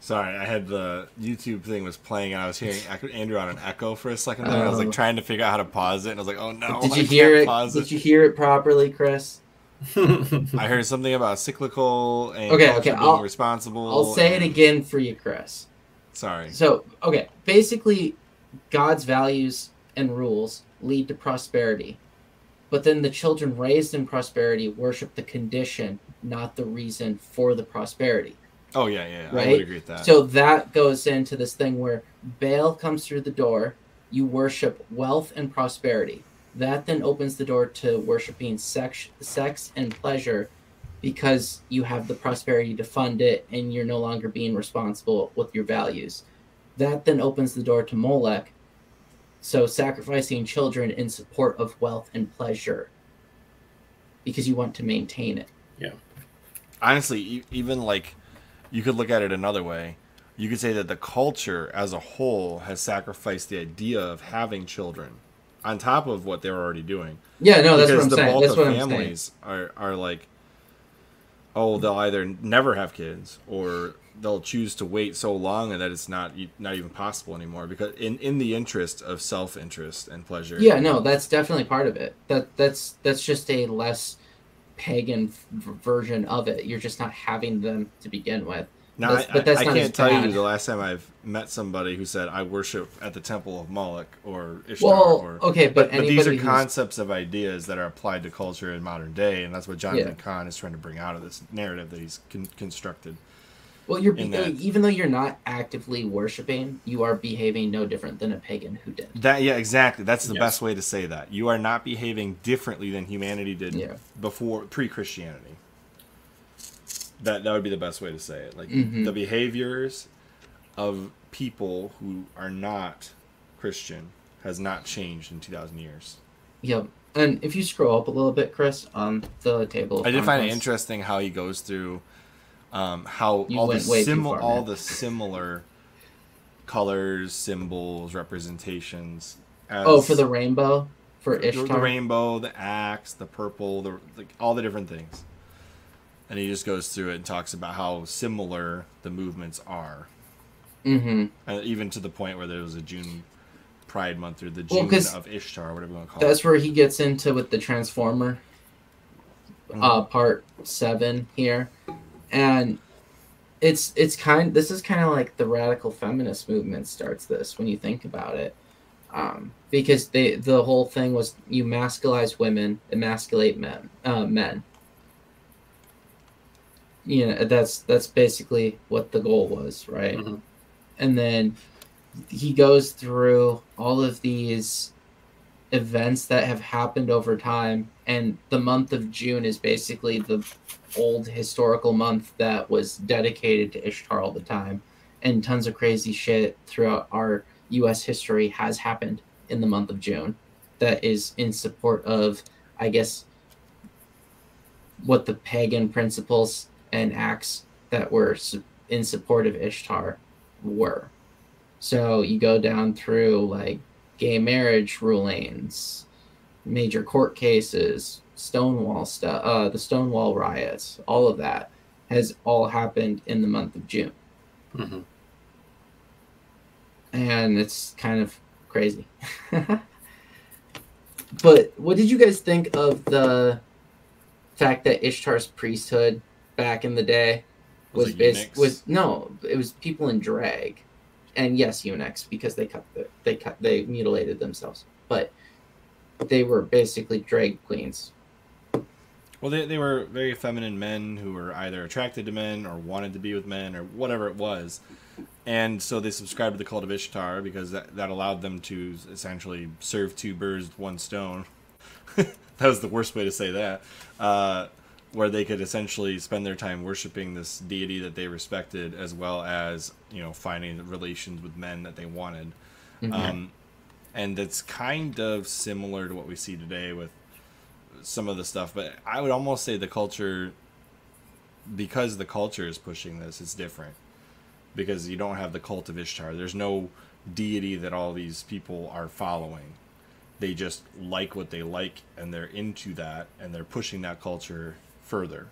Sorry, I had the YouTube thing was playing and I was hearing Andrew on an echo for a second there. I was Oh. like trying to figure out how to pause it and I was like, oh no. Did I you hear it? Did you hear it properly, Chris? I heard something about cyclical and Okay, okay, being I'll- responsible. I'll say it again for you, Chris. Sorry. So, okay, basically, God's values and rules lead to prosperity. But then the children raised in prosperity worship the condition, not the reason for the prosperity. Oh yeah, yeah, yeah. I Right? would agree with that. So that goes into this thing where Baal comes through the door, you worship wealth and prosperity. That then opens the door to worshiping sex, sex and pleasure because you have the prosperity to fund it and you're no longer being responsible with your values. That then opens the door to Molech. So sacrificing children in support of wealth and pleasure because you want to maintain it. Yeah. Honestly, e- even like you could look at it another way. You could say that the culture as a whole has sacrificed the idea of having children on top of what they're already doing. Yeah, no, that's because what I'm the saying. bulk That's of what I'm saying. families are are like, oh, they'll either never have kids or they'll choose to wait so long and that it's not not even possible anymore because in in the interest of self interest and pleasure. Yeah, no, that's definitely part of it. That that's that's just a less pagan version of it. You're just not having them to begin with. Now, That's- I, but that's I not can't tell you the last time I've met somebody who said I worship at the temple of Moloch or Ishtar. Well, or, okay, but, but, but these are concepts of ideas that are applied to culture in modern day, and that's what Jonathan Yeah. Cahn is trying to bring out of this narrative that he's con- constructed. Well, you're that- even though you're not actively worshiping, you are behaving no different than a pagan who did. That yeah, exactly. That's the Yes. best way to say that. You are not behaving differently than humanity did Yeah. before pre-Christianity. That that would be the best way to say it. Like Mhm. the behaviors of people who are not Christian has not changed in 2000 years. Yep. And if you scroll up a little bit, Chris, on the table, of I did find it interesting how he goes through um, how You all the far, all the similar colors, symbols, representations. As Oh, for the rainbow, for Ishtar. the rainbow, the axe, the purple, the like all the different things. And he just goes through it and talks about how similar the movements are, Mm-hmm. uh, even to the point where there was a June Pride Month or the Well, of Ishtar, whatever you want to call That's it. That's where he gets into with the Transformer. Mhm. uh part seven here and it's it's kind this is kind of like the radical feminist movement starts this when you think about it. Um because they the whole thing was you masculize women emasculate men uh men. You know that's that's basically what the goal was right? Mhm. and then he goes through all of these events that have happened over time and the month of june is basically the old historical month that was dedicated to ishtar all the time. And tons of crazy shit throughout our us history has happened in the month of june that is in support of i guess what the pagan principles and acts that were in support of ishtar were. So you go down through like gay marriage rulings, major court cases, Stonewall stuff, uh, the Stonewall riots, all of that has all happened in the month of June, Mhm. and it's kind of crazy. but what did you guys think of the fact that Ishtar's priesthood back in the day Was was was no, it was people in drag, and yes, eunuchs because they cut the, they cut they mutilated themselves, but they were basically drag queens. Well, they, they were very feminine men who were either attracted to men or wanted to be with men or whatever it was. And so they subscribed to the cult of Ishtar because that, that allowed them to essentially serve two birds with one stone. that was the worst way to say that. Uh, where they could essentially spend their time worshiping this deity that they respected, as well as you know finding relations with men that they wanted. Mhm. Um, and it's kind of similar to what we see today with some of the stuff, but I would almost say the culture, because the culture is pushing this, it's different. Because you don't have the cult of Ishtar. There's no deity that all these people are following. They just like what they like and they're into that and they're pushing that culture further.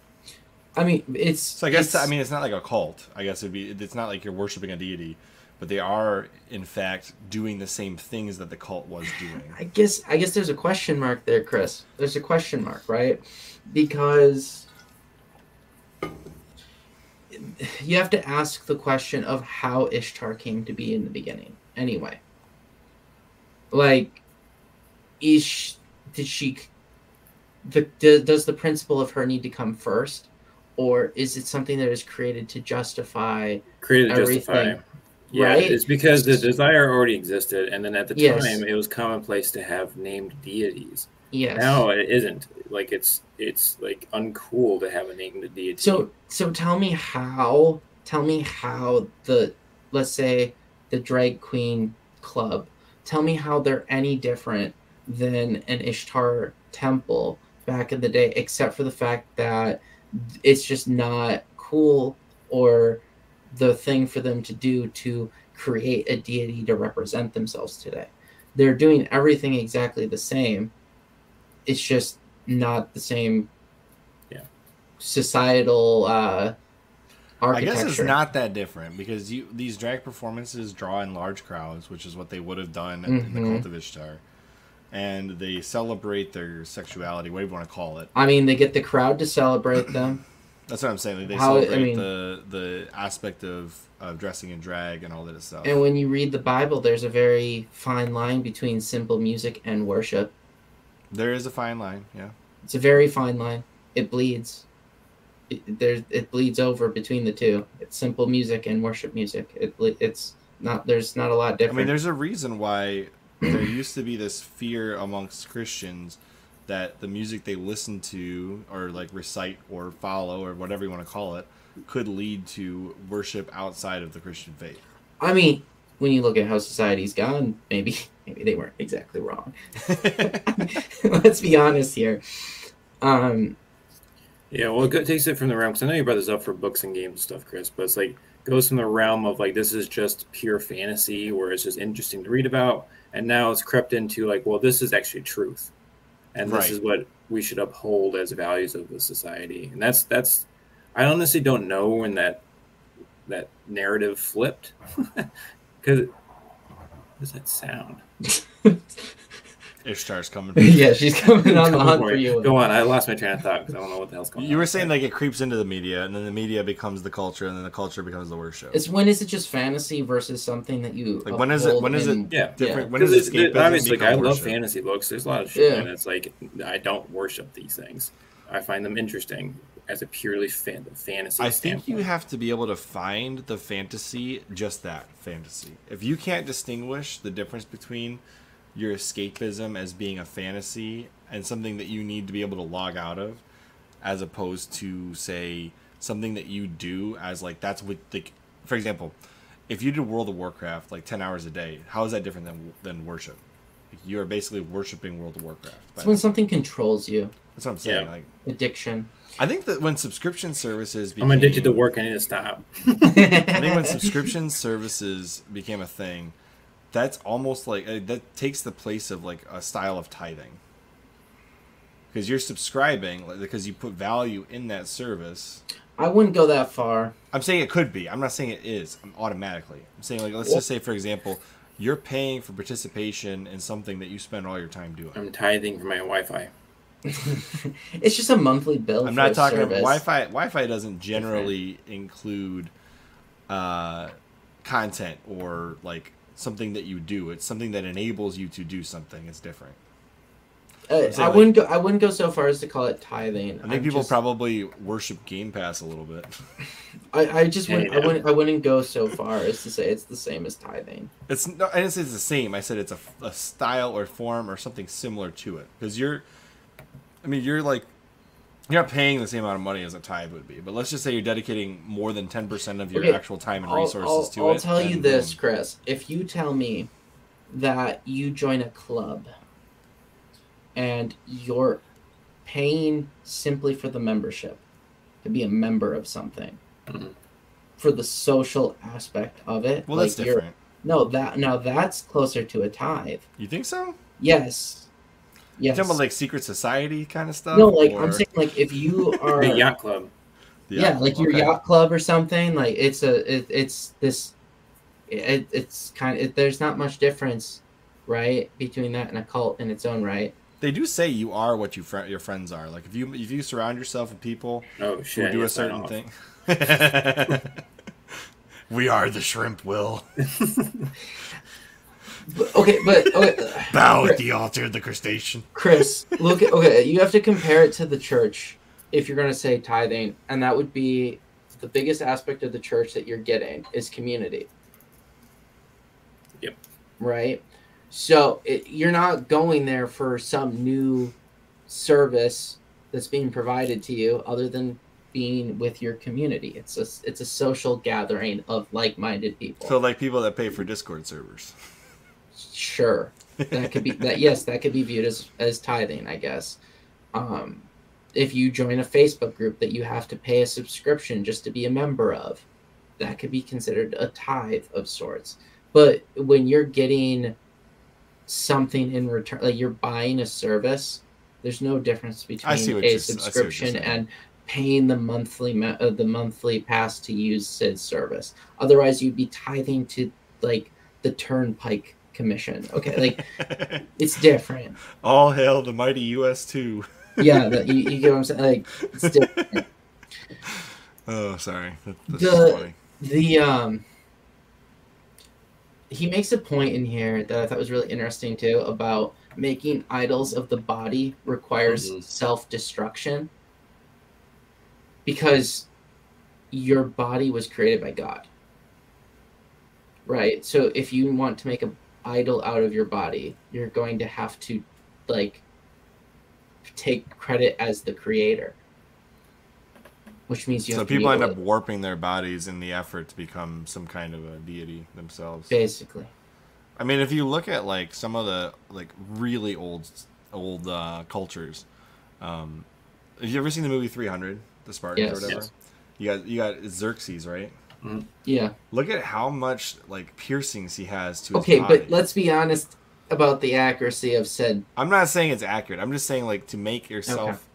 I mean, it's. So I guess it's- I mean it's not like a cult. I guess it'd be it's not like you're worshiping a deity, but they are in fact doing the same things that the cult was doing. I guess I guess there's a question mark there, Chris. There's a question mark, right? Because you have to ask the question of how Ishtar came to be in the beginning. Anyway, like, is did she? The, do- does the principle of her need to come first, or is it something that is created to justify? Created to justify. Yeah, right? it's because the desire already existed, and then at the Yes. time, it was commonplace to have named deities. Yes. Now it isn't. Like it's it's like uncool to have a named deity. So so tell me how tell me how the let's say the drag queen club tell me how they're any different than an Ishtar temple back in the day except for the fact that it's just not cool or the thing for them to do to create a deity to represent themselves today. They're doing everything exactly the same. It's just not the same Yeah. societal uh I guess it's not that different because you these drag performances draw in large crowds, which is what they would have done in the Mhm. cult of Ishtar. And they celebrate their sexuality, whatever you want to call it. I mean, they get the crowd to celebrate them. That's what I'm saying. Like they How- I celebrate mean- the the aspect of, of dressing in drag and all that stuff. And when you read the Bible, there's a very fine line between simple music and worship. there is a fine line, yeah. It's a very fine line. It bleeds. It, there, it bleeds over between the two. It's simple music and worship music. It, it's not. There's not a lot different. I mean, there's a reason why there used to be this fear amongst Christians that the music they listen to or like recite or follow or whatever you want to call it could lead to worship outside of the Christian faith. I mean, when you look at how society's gone, maybe maybe they weren't exactly wrong. Let's be honest here. Um, Yeah, well, it takes it from the realm because I know you brought this up for books and games and stuff, Chris. But it's like goes from the realm of like this is just pure fantasy, where it's just interesting to read about, and now it's crept into like, well, this is actually truth, and this Right. is what we should uphold as values of the society. And that's that's, I honestly don't know when that that narrative flipped, because what does that sound? Ishtar's coming. yeah, she's coming on the hunt for for you. you. Go on, I lost my train of thought because I don't know what the hell's going on. You were saying like it creeps into the media, and then the media becomes the culture, and then the culture becomes the worship. It's when is it just fantasy versus something that you Like, when is it- when is it in- yeah. different. When Because does it's- obviously, like, I become love fantasy books. There's a lot of shit, Yeah. and it's like I don't worship these things. I find them interesting as a purely fan- fantasy. I think you have to be able to find the fantasy, just that fantasy. If you can't distinguish the difference between your escapism as being a fantasy and something that you need to be able to log out of, as opposed to say something that you do as like that's what like for example, if you did World of Warcraft like ten hours a day, how is that different than than worship? Like, you are basically worshiping World of Warcraft. It's when something controls you. That's what I'm saying. Yeah. Like Addiction. I think that when subscription services I'm addicted to became- work. I need to stop. I think when subscription services became a thing, that's almost like uh, that takes the place of like a style of tithing. Because you're subscribing, like, because you put value in that service. I wouldn't go that far. I'm saying it could be. I'm not saying it is um, automatically. I'm saying like let's just say for example, you're paying for participation in something that you spend all your time doing. I'm tithing for my Wi-Fi. it's just a monthly bill. I'm for not a talking service. Wi-Fi. Wi-Fi doesn't generally include uh, content or like something that you do. It's something that enables you to do something. It's different. Uh, saying, I wouldn't go. I wouldn't go so far as to call it tithing. I think I'm people just- probably worship Game Pass a little bit. I, I just wouldn't. I Yeah. wouldn't. I wouldn't go so far as to say it's the same as tithing. It's no, I didn't say it's the same. I said it's a, a style or form or something similar to it because you're I mean, you're like, you're not paying the same amount of money as a tithe would be, but let's just say you're dedicating more than ten percent of your Okay, actual time and I'll, resources I'll, to I'll it. tell you this, boom. Chris. If you tell me that you join a club and you're paying simply for the membership to be a member of something Mhm. for the social aspect of it, Well, like that's different. no that now that's closer to a tithe. You think so? Yes. You Yes. talking about like secret society kind of stuff? no, like or I'm saying, like if you are Big yacht club. the yeah, yacht- like your okay. yacht club or something like it's a it, it's this it, it's kind of there's not much difference right between that and a cult in its own right They do say you are what you fr- your friends are. Like if you if you surround yourself with people Oh who do a certain thing. we are the shrimp. Will but, okay but okay, uh, bow at the altar of the crustacean. chris look at okay you have to compare it to the church if you're going to say tithing and that would be the biggest aspect of the church that you're getting is community Yep. right so it, you're not going there for some new service that's being provided to you other than being with your community it's a it's a social gathering of like-minded people So like people that pay for Discord servers. sure. That could be that yes that could be viewed as as tithing i guess. Um if you join a facebook group that you have to pay a subscription just to be a member of that could be considered a tithe of sorts. But when you're getting something in return like you're buying a service there's no difference between a you're- I see what you're subscription and paying the monthly uh, the monthly pass to use said service. Otherwise you'd be tithing to like the turnpike commission okay like it's different All hail the mighty US two. yeah that, you, you get what i'm saying like it's different Oh, sorry. That, The- funny. the um he makes a point in here that i thought was really interesting too about making idols of the body requires Mhm. self-destruction because your body was created by god right so if you want to make a idol out of your body you're going to have to like take credit as the creator which means you So have to people end up to- warping their bodies in the effort to become some kind of a deity themselves. basically I mean, if you look at like some of the like really old old uh, cultures, um, have you ever seen the movie Three Hundred, the Spartans Yes. or whatever? Yes. You got you got Xerxes, right? Mm, yeah Look at how much like piercings he has to his Okay, body. but let's be honest about the accuracy of said. I'm not saying it's accurate. I'm just saying like to make yourself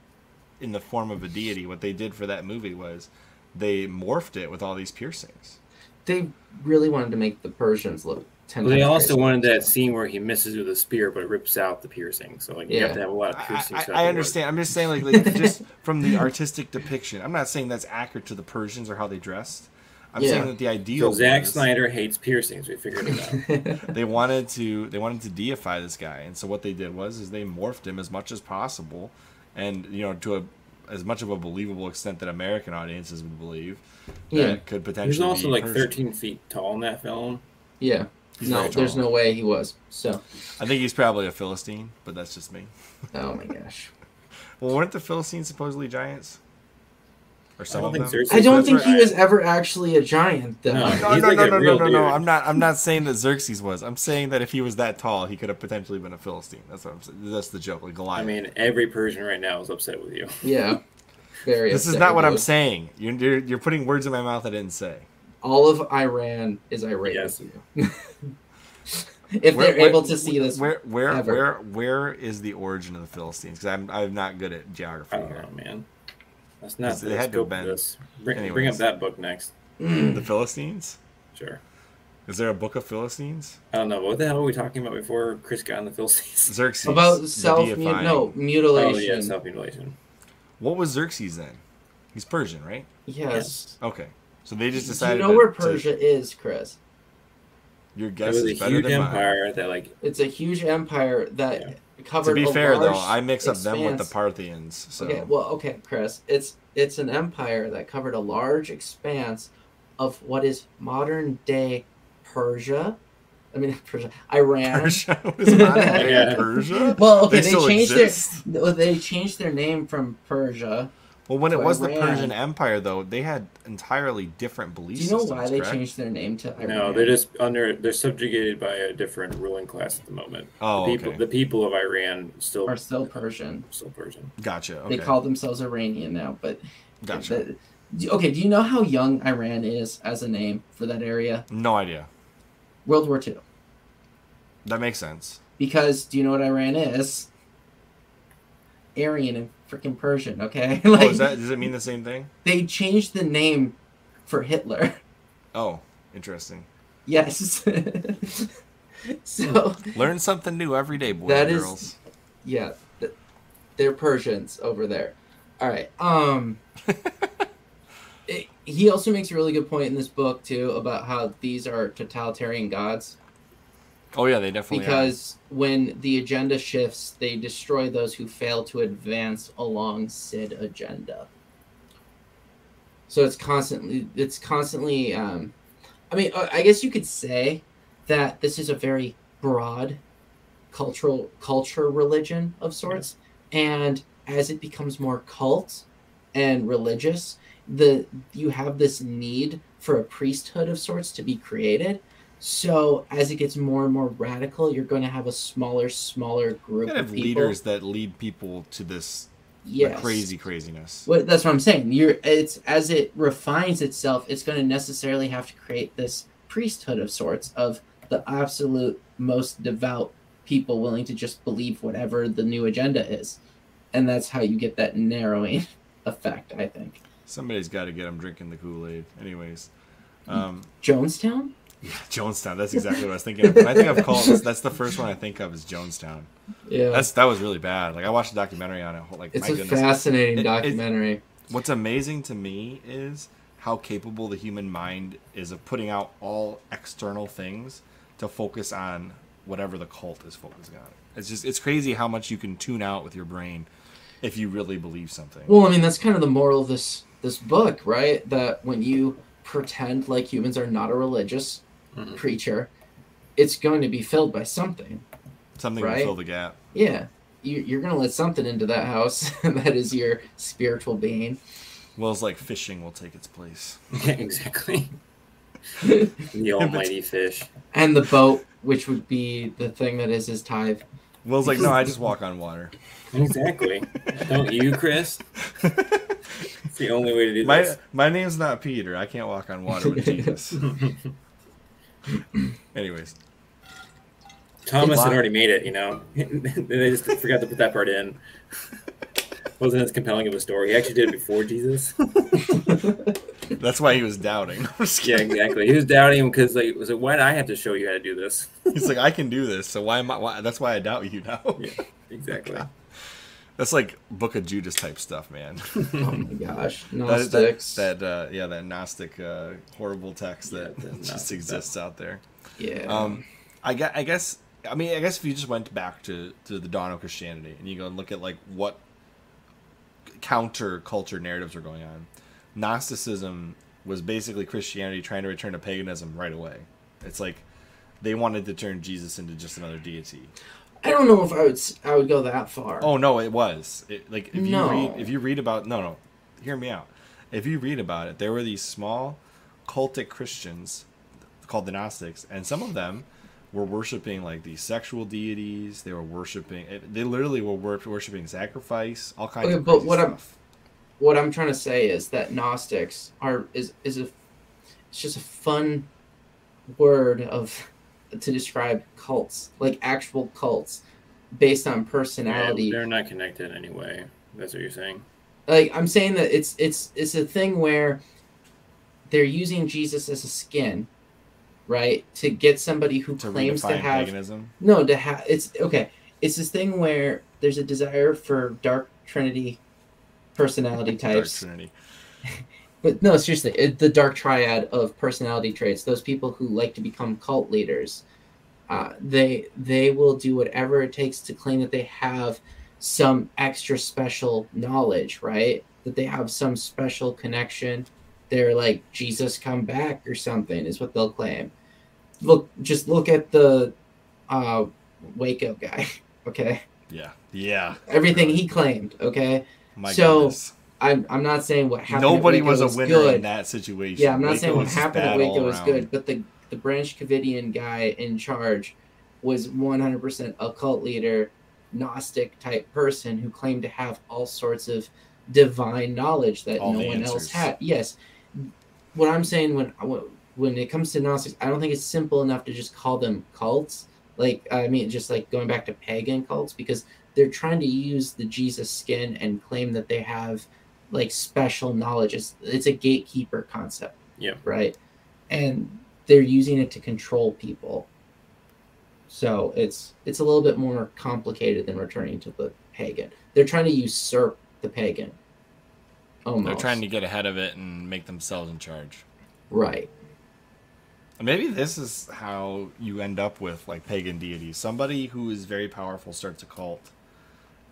in the form of a deity. What they did for that movie was they morphed it with all these piercings. They really wanted to make the Persians look ten. Well, they also wanted that scene where he misses with a spear, but it rips out the piercing. So like you Yeah. have to have a lot of piercings. I, throughout I the understand. I'm just saying, like, like just from the artistic depiction. I'm not saying that's accurate to the Persians or how they dressed. I'm Yeah. saying that the word. ideal So Zack was Snyder hates piercings. We figured it out. they wanted to they wanted to deify this guy, and so what they did was is they morphed him as much as possible, and you know to a as much of a believable extent that American audiences would believe. Yeah. that could potentially. He's also be like Persian. 13 feet tall in that film. yeah, He's no, there's no way he was. So, I think he's probably a Philistine, but that's just me. oh my gosh, Well, weren't the Philistines supposedly giants? Or some I don't of think them? I don't think he was ever actually a giant, though. No. No, He's no, no, no, no, no, no. I'm not. I'm not saying that Xerxes was. I'm saying that if he was that tall, he could have potentially been a Philistine. That's what I'm saying. That's the joke, like Goliath. I mean, every Persian right now is upset with you. Yeah, very. this is not what I'm saying. You're, you're you're putting words in my mouth I didn't say. All of Iran is irate Yes. with you. if Where- they're where- able to see this, where where ever. where where is the origin of the Philistines? Because I'm I'm not good at geography I don't here. man. That's not They had to scope have this. Bring, bring up that book next. Mm, The Philistines? Sure. Is there a book of Philistines? I don't know. What the hell were we talking about before Chris got in the Philistines? Xerxes. about self deifying- no Oh, mutilation. yeah, self mutilation. What was Xerxes then? He's Persian, right? yes. Okay. So they just decided. Do decided. you know to- where to- Persia is, Chris? your It guess was is a better huge than mine. empire that, like, It's a huge empire that Yeah. Covered. To be a fair, though, I mix up them with the Parthians. So Okay, well, okay, Chris. It's it's an empire that covered a large expanse of what is modern day Persia I mean Persia, Iran. Persia was not invaded Yeah. Persia. Well, okay, They they, still changed exist? their well, they changed their name from Persia. Well, when it to was the Persian Empire, though, they had entirely different belief Do you know systems. why they correct? changed their name to Iran? No, they're just under. They're subjugated by a different ruling class at the moment. Oh, the people, okay. the people of Iran still are still Persian. still Persian. Gotcha. Okay. They call themselves Iranian now, but gotcha. the- okay, do you know how young Iran is as a name for that area? No idea. World War II. That makes sense. Because do you know what Iran is? Aryan and freaking Persian. Okay, oh, is that does it mean the same thing? they changed the name for Hitler. Oh, interesting. Yes. so Learn something new every day, boys That and is- girls. yeah, th- they're Persians over there. All right. Um. it- he also makes a really good point in this book too about how these are totalitarian gods Oh yeah, they definitely because when the agenda shifts, they destroy those who fail to advance along said agenda. So it's constantly it's constantly um I mean I guess you could say that this is a very broad cultural culture religion of sorts. And as it becomes more cult and religious the you have this need for a priesthood of sorts to be created so as it gets more and more radical, you're going to have a smaller, smaller group gotta of people. leaders that lead people to this yes. crazy craziness. Well, that's what I'm saying. You're it's as it refines itself, it's going to necessarily have to create this priesthood of sorts of the absolute most devout people willing to just believe whatever the new agenda is, and that's how you get that narrowing effect. I think Somebody's got to get them drinking the Kool Aid. Anyways, um, Jonestown. Yeah, Jonestown. That's exactly what I was thinking of. When I think of cults, that's the first one I think of is Jonestown. Yeah, That's that was really bad. Like I watched a documentary on it. Like it's my a goodness. fascinating It- it- documentary. What's amazing to me is how capable the human mind is of putting out all external things to focus on whatever the cult is focusing on. It's just it's crazy how much you can tune out with your brain if you really believe something. Well, I mean, that's kind of the moral of this this book, right? That when you pretend like humans are not a religious Mhm. creature, it's going to be filled by something. something right? to fill the gap. Yeah, you, you're going to let something into that house that is your spiritual being. Well, it's like fishing will take its place. Yeah, exactly. the almighty fish. And the boat, which would be the thing that is his tithe. Will's like, no, I just walk on water. Exactly. Don't you, Chris? It's the only way to do My this. my name's not Peter. I can't walk on water with Jesus. Anyways, Thomas had already made it, you know. they just forgot to put that part in. Wasn't as compelling of a story. He actually did it before Jesus. that's why he was doubting. Yeah, exactly. He was doubting him because like, was like, why do I have to show you how to do this? He's like, I can do this, so why am I? Why, that's why I doubt you now. Yeah, exactly. That's like Book of Judas type stuff, man. Oh my gosh. that, Gnostics. that, that uh, yeah, that Gnostic uh, horrible text that just exists out there. yeah. Um, I guess, I guess, I mean, I guess if you just went back to, to the dawn of Christianity and you go and look at like what counter culture narratives are going on, Gnosticism was basically Christianity trying to return to paganism right away. It's like they wanted to turn Jesus into just another deity. I don't know if I would I would go that far. Oh no, it was. It, like if you read if you read about no no, hear me out. If you read about it, there were these small cultic Christians called the Gnostics, and some of them were worshiping like these sexual deities. They were worshiping. it- They literally were worshiping sacrifice, all kinds Okay, of. but what I'm- what I'm trying to say is that Gnostics are is is a it's just a fun word of to describe cults, like actual cults based on Yeah, personality. they're not connected anyway. That's what you're saying. like I'm saying that it's it's it's a thing where they're using Jesus as a skin, right? To get somebody who to claims to have paganism. no to have it's okay. It's this thing where there's a desire for dark trinity personality Dark types Trinity. But no, seriously, it, the dark triad of personality traits. Those people who like to become cult leaders, uh, they they will do whatever it takes to claim that they have some extra special knowledge, right? That they have some special connection. They're like Jesus come back or something is what they'll claim. look just look at the uh Waco guy. Okay, Yeah. Yeah. everything he claimed. Okay, My So, goodness. I'm I'm not saying what happened. Nobody was a winner good. in that situation. Yeah, I'm not Waco saying what happened at Waco was around. good, but the the Branch Davidian guy in charge was 100% a cult leader, Gnostic type person who claimed to have all sorts of divine knowledge that All no one else had. Yes, what I'm saying when when it comes to Gnostics, I don't think it's simple enough to just call them cults. Like I mean, just like going back to pagan cults because they're trying to use the Jesus skin and claim that they have like special knowledge. It's it's a gatekeeper concept. Yeah. Right. And they're using it to control people. So it's it's a little bit more complicated than returning to the pagan. They're trying to usurp the pagan. Almost. They're trying to get ahead of it and make themselves in charge. right. Maybe this is how you end up with like pagan deities. Somebody who is very powerful starts a cult,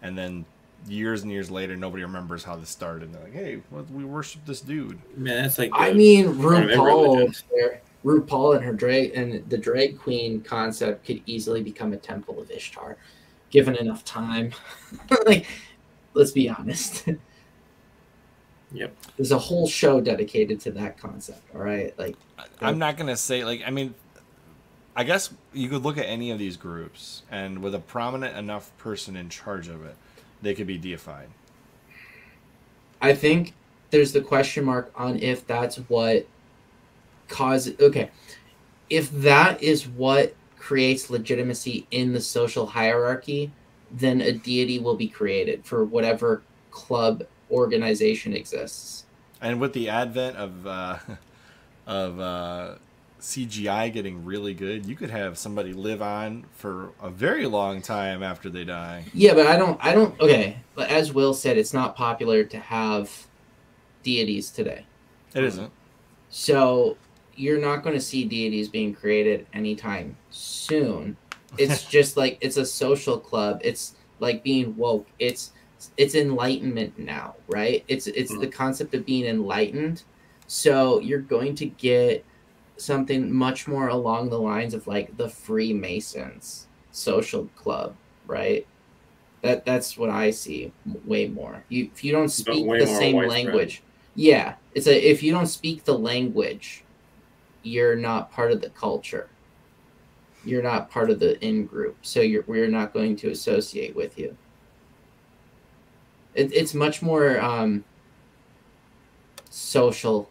and then years and years later, nobody remembers how this started. And they're like, "Hey, well, we worship this dude." Man, that's like. I mean, front of every RuPaul, RuPaul and her drag and the drag queen concept could easily become a temple of Ishtar, given enough time. like, let's be honest. Yep. There's a whole show dedicated to that concept. All right, like I'm not gonna say like I mean, I guess you could look at any of these groups, and with a prominent enough person in charge of it, they could be deified. I think there's the question mark on if that's what causes. Okay, if that is what creates legitimacy in the social hierarchy, then a deity will be created for whatever club organization exists. And with the advent of uh, of uh, CGI getting really good, you could have somebody live on for a very long time after they die. Yeah, but I don't. I don't. Okay, but as Will said, it's not popular to have deities today. It isn't. So you're not going to see deities being created anytime soon. It's just like it's a social club. It's like being woke. It's it's enlightenment now, right? It's it's hmm. the concept of being enlightened. So you're going to get something much more along the lines of like the Freemasons social club, right? That that's what I see way more. You if you don't speak the same language, yeah, it's a if you don't speak the language, you're not part of the culture. You're not part of the in group, so you're we're not going to associate with you. It, it's much more um, social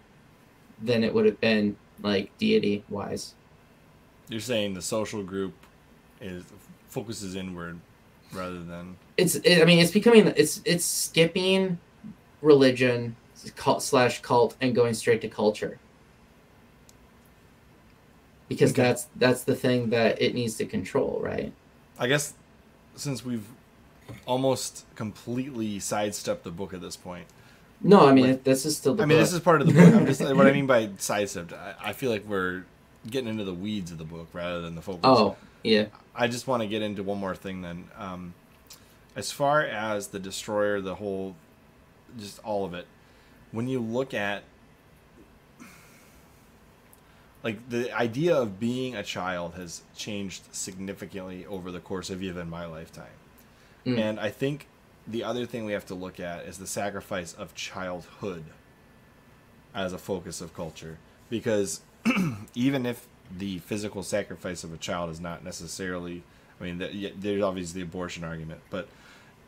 than it would have been like deity wise. You're saying the social group is focuses inward rather than It's it, I mean it's becoming it's it's skipping religion cult slash cult and going straight to culture because Okay. that's that's the thing that it needs to control, right? I guess since we've almost completely sidestepped the book at this point. No, I mean Like- this is still the I mean, this is part of the book. I'm just what I mean by sidestepped. I, I feel like we're getting into the weeds of the book rather than the focus. oh yeah I just want to get into one more thing then. Um, as far as the destroyer, the whole, just all of it, when you look at, like the idea of being a child has changed significantly over the course of even my lifetime, Mm. and I think the other thing we have to look at is the sacrifice of childhood as a focus of culture, because even if the physical sacrifice of a child is not necessarily i mean th- y- there's obviously the abortion argument but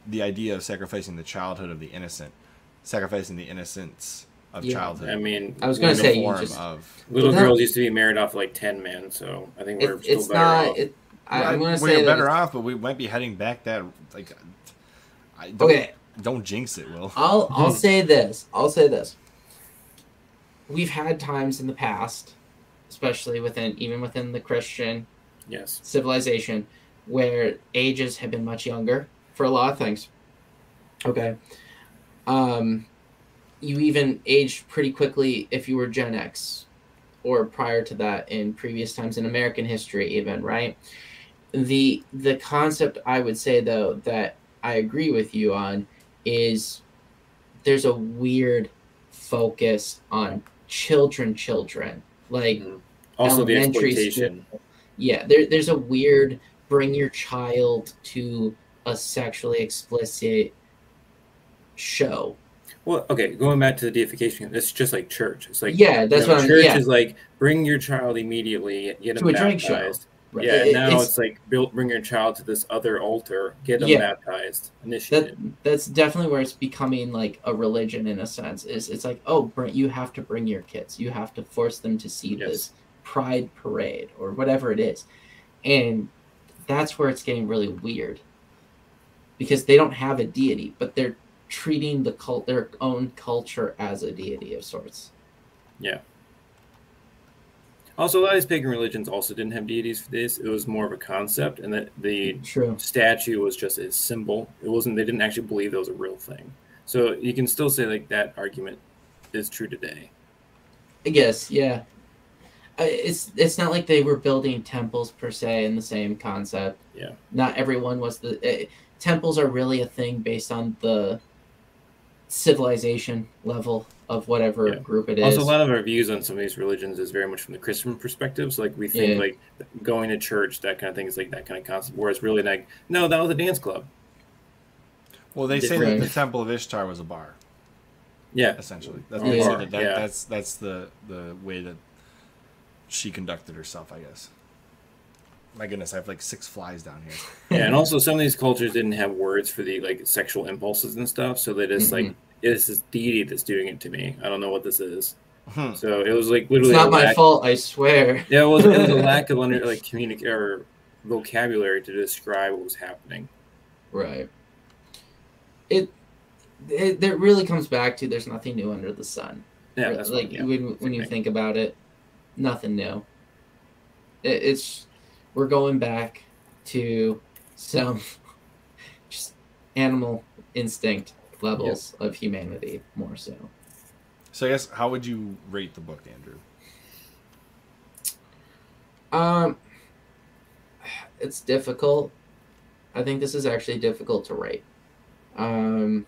the idea of sacrificing the childhood of the innocent sacrificing the innocence of Yeah. childhood I mean, I was gonna say you just of little Well, girls used to be married off like ten men, so I think we're it, still it's better not off. it, I, Well, I'm gonna we're better off but we might be heading back that like I don't, okay don't jinx it will I'll. I'll say this. I'll say this. We've had times in the past, especially within even within the Christian yes, civilization, where ages have been much younger for a lot of things. Okay. Um you even aged pretty quickly if you were Gen X or prior to that in previous times in American history even, right? The the concept I would say though that I agree with you on is there's a weird focus on children children. Like Mhm. Also, the exploitation. school. Yeah, there, there's a weird bring your child to a sexually explicit show. Well, okay, going back to the deification, it's just like church. It's like yeah, that's you know, what I'm. church Yeah, is like bring your child immediately, get To drag show. baptized. Right. Yeah, It- now it's- it's, like build, bring your child to this other altar, get them Yeah. baptized, that that's definitely where it's becoming like a religion in a sense is it's like oh you have to bring your kids you have to force them to see Yes. this pride parade or whatever it is and that's where it's getting really weird because they don't have a deity but they're treating the cult their own culture as a deity of sorts Also, a lot of these pagan religions also didn't have deities for this. It was more of a concept, and that the true statue was just a symbol. It wasn't. They didn't actually believe that was a real thing. So you can still say like that argument is true today. i guess yeah it's it's not like they were building temples per se in the same concept Yeah. not everyone was the uh, temples are really a thing based on the civilization level of whatever Yeah. group it is Also, a lot of our views on some of these religions is very much from the Christian perspective. So, like, we think Yeah. like going to church, that kind of thing, is like that kind of concept. Whereas, really, like, no, that was a dance club. Well, they say that the Temple of Ishtar was a bar, Yeah, essentially. That's, Yeah. they say that, that yeah. that's that's the the way that she conducted herself, I guess. My goodness, I have like six flies down here. yeah, and also some of these cultures didn't have words for the like sexual impulses and stuff, so they just like it's this deity that's doing it to me. I don't know what this is. Hmm. So it was like it's literally not my lack- fault i swear Yeah, it was, it was a lack of under like communic or vocabulary to describe what was happening. right it, it it really comes back to there's nothing new under the sun Yeah, that's like what, yeah. when when you think about it, nothing new. It, it's we're going back to some just animal instinct levels of humanity more so. So I guess how would you rate the book, Andrew? Um, it's difficult. I think this is actually difficult to rate. Um,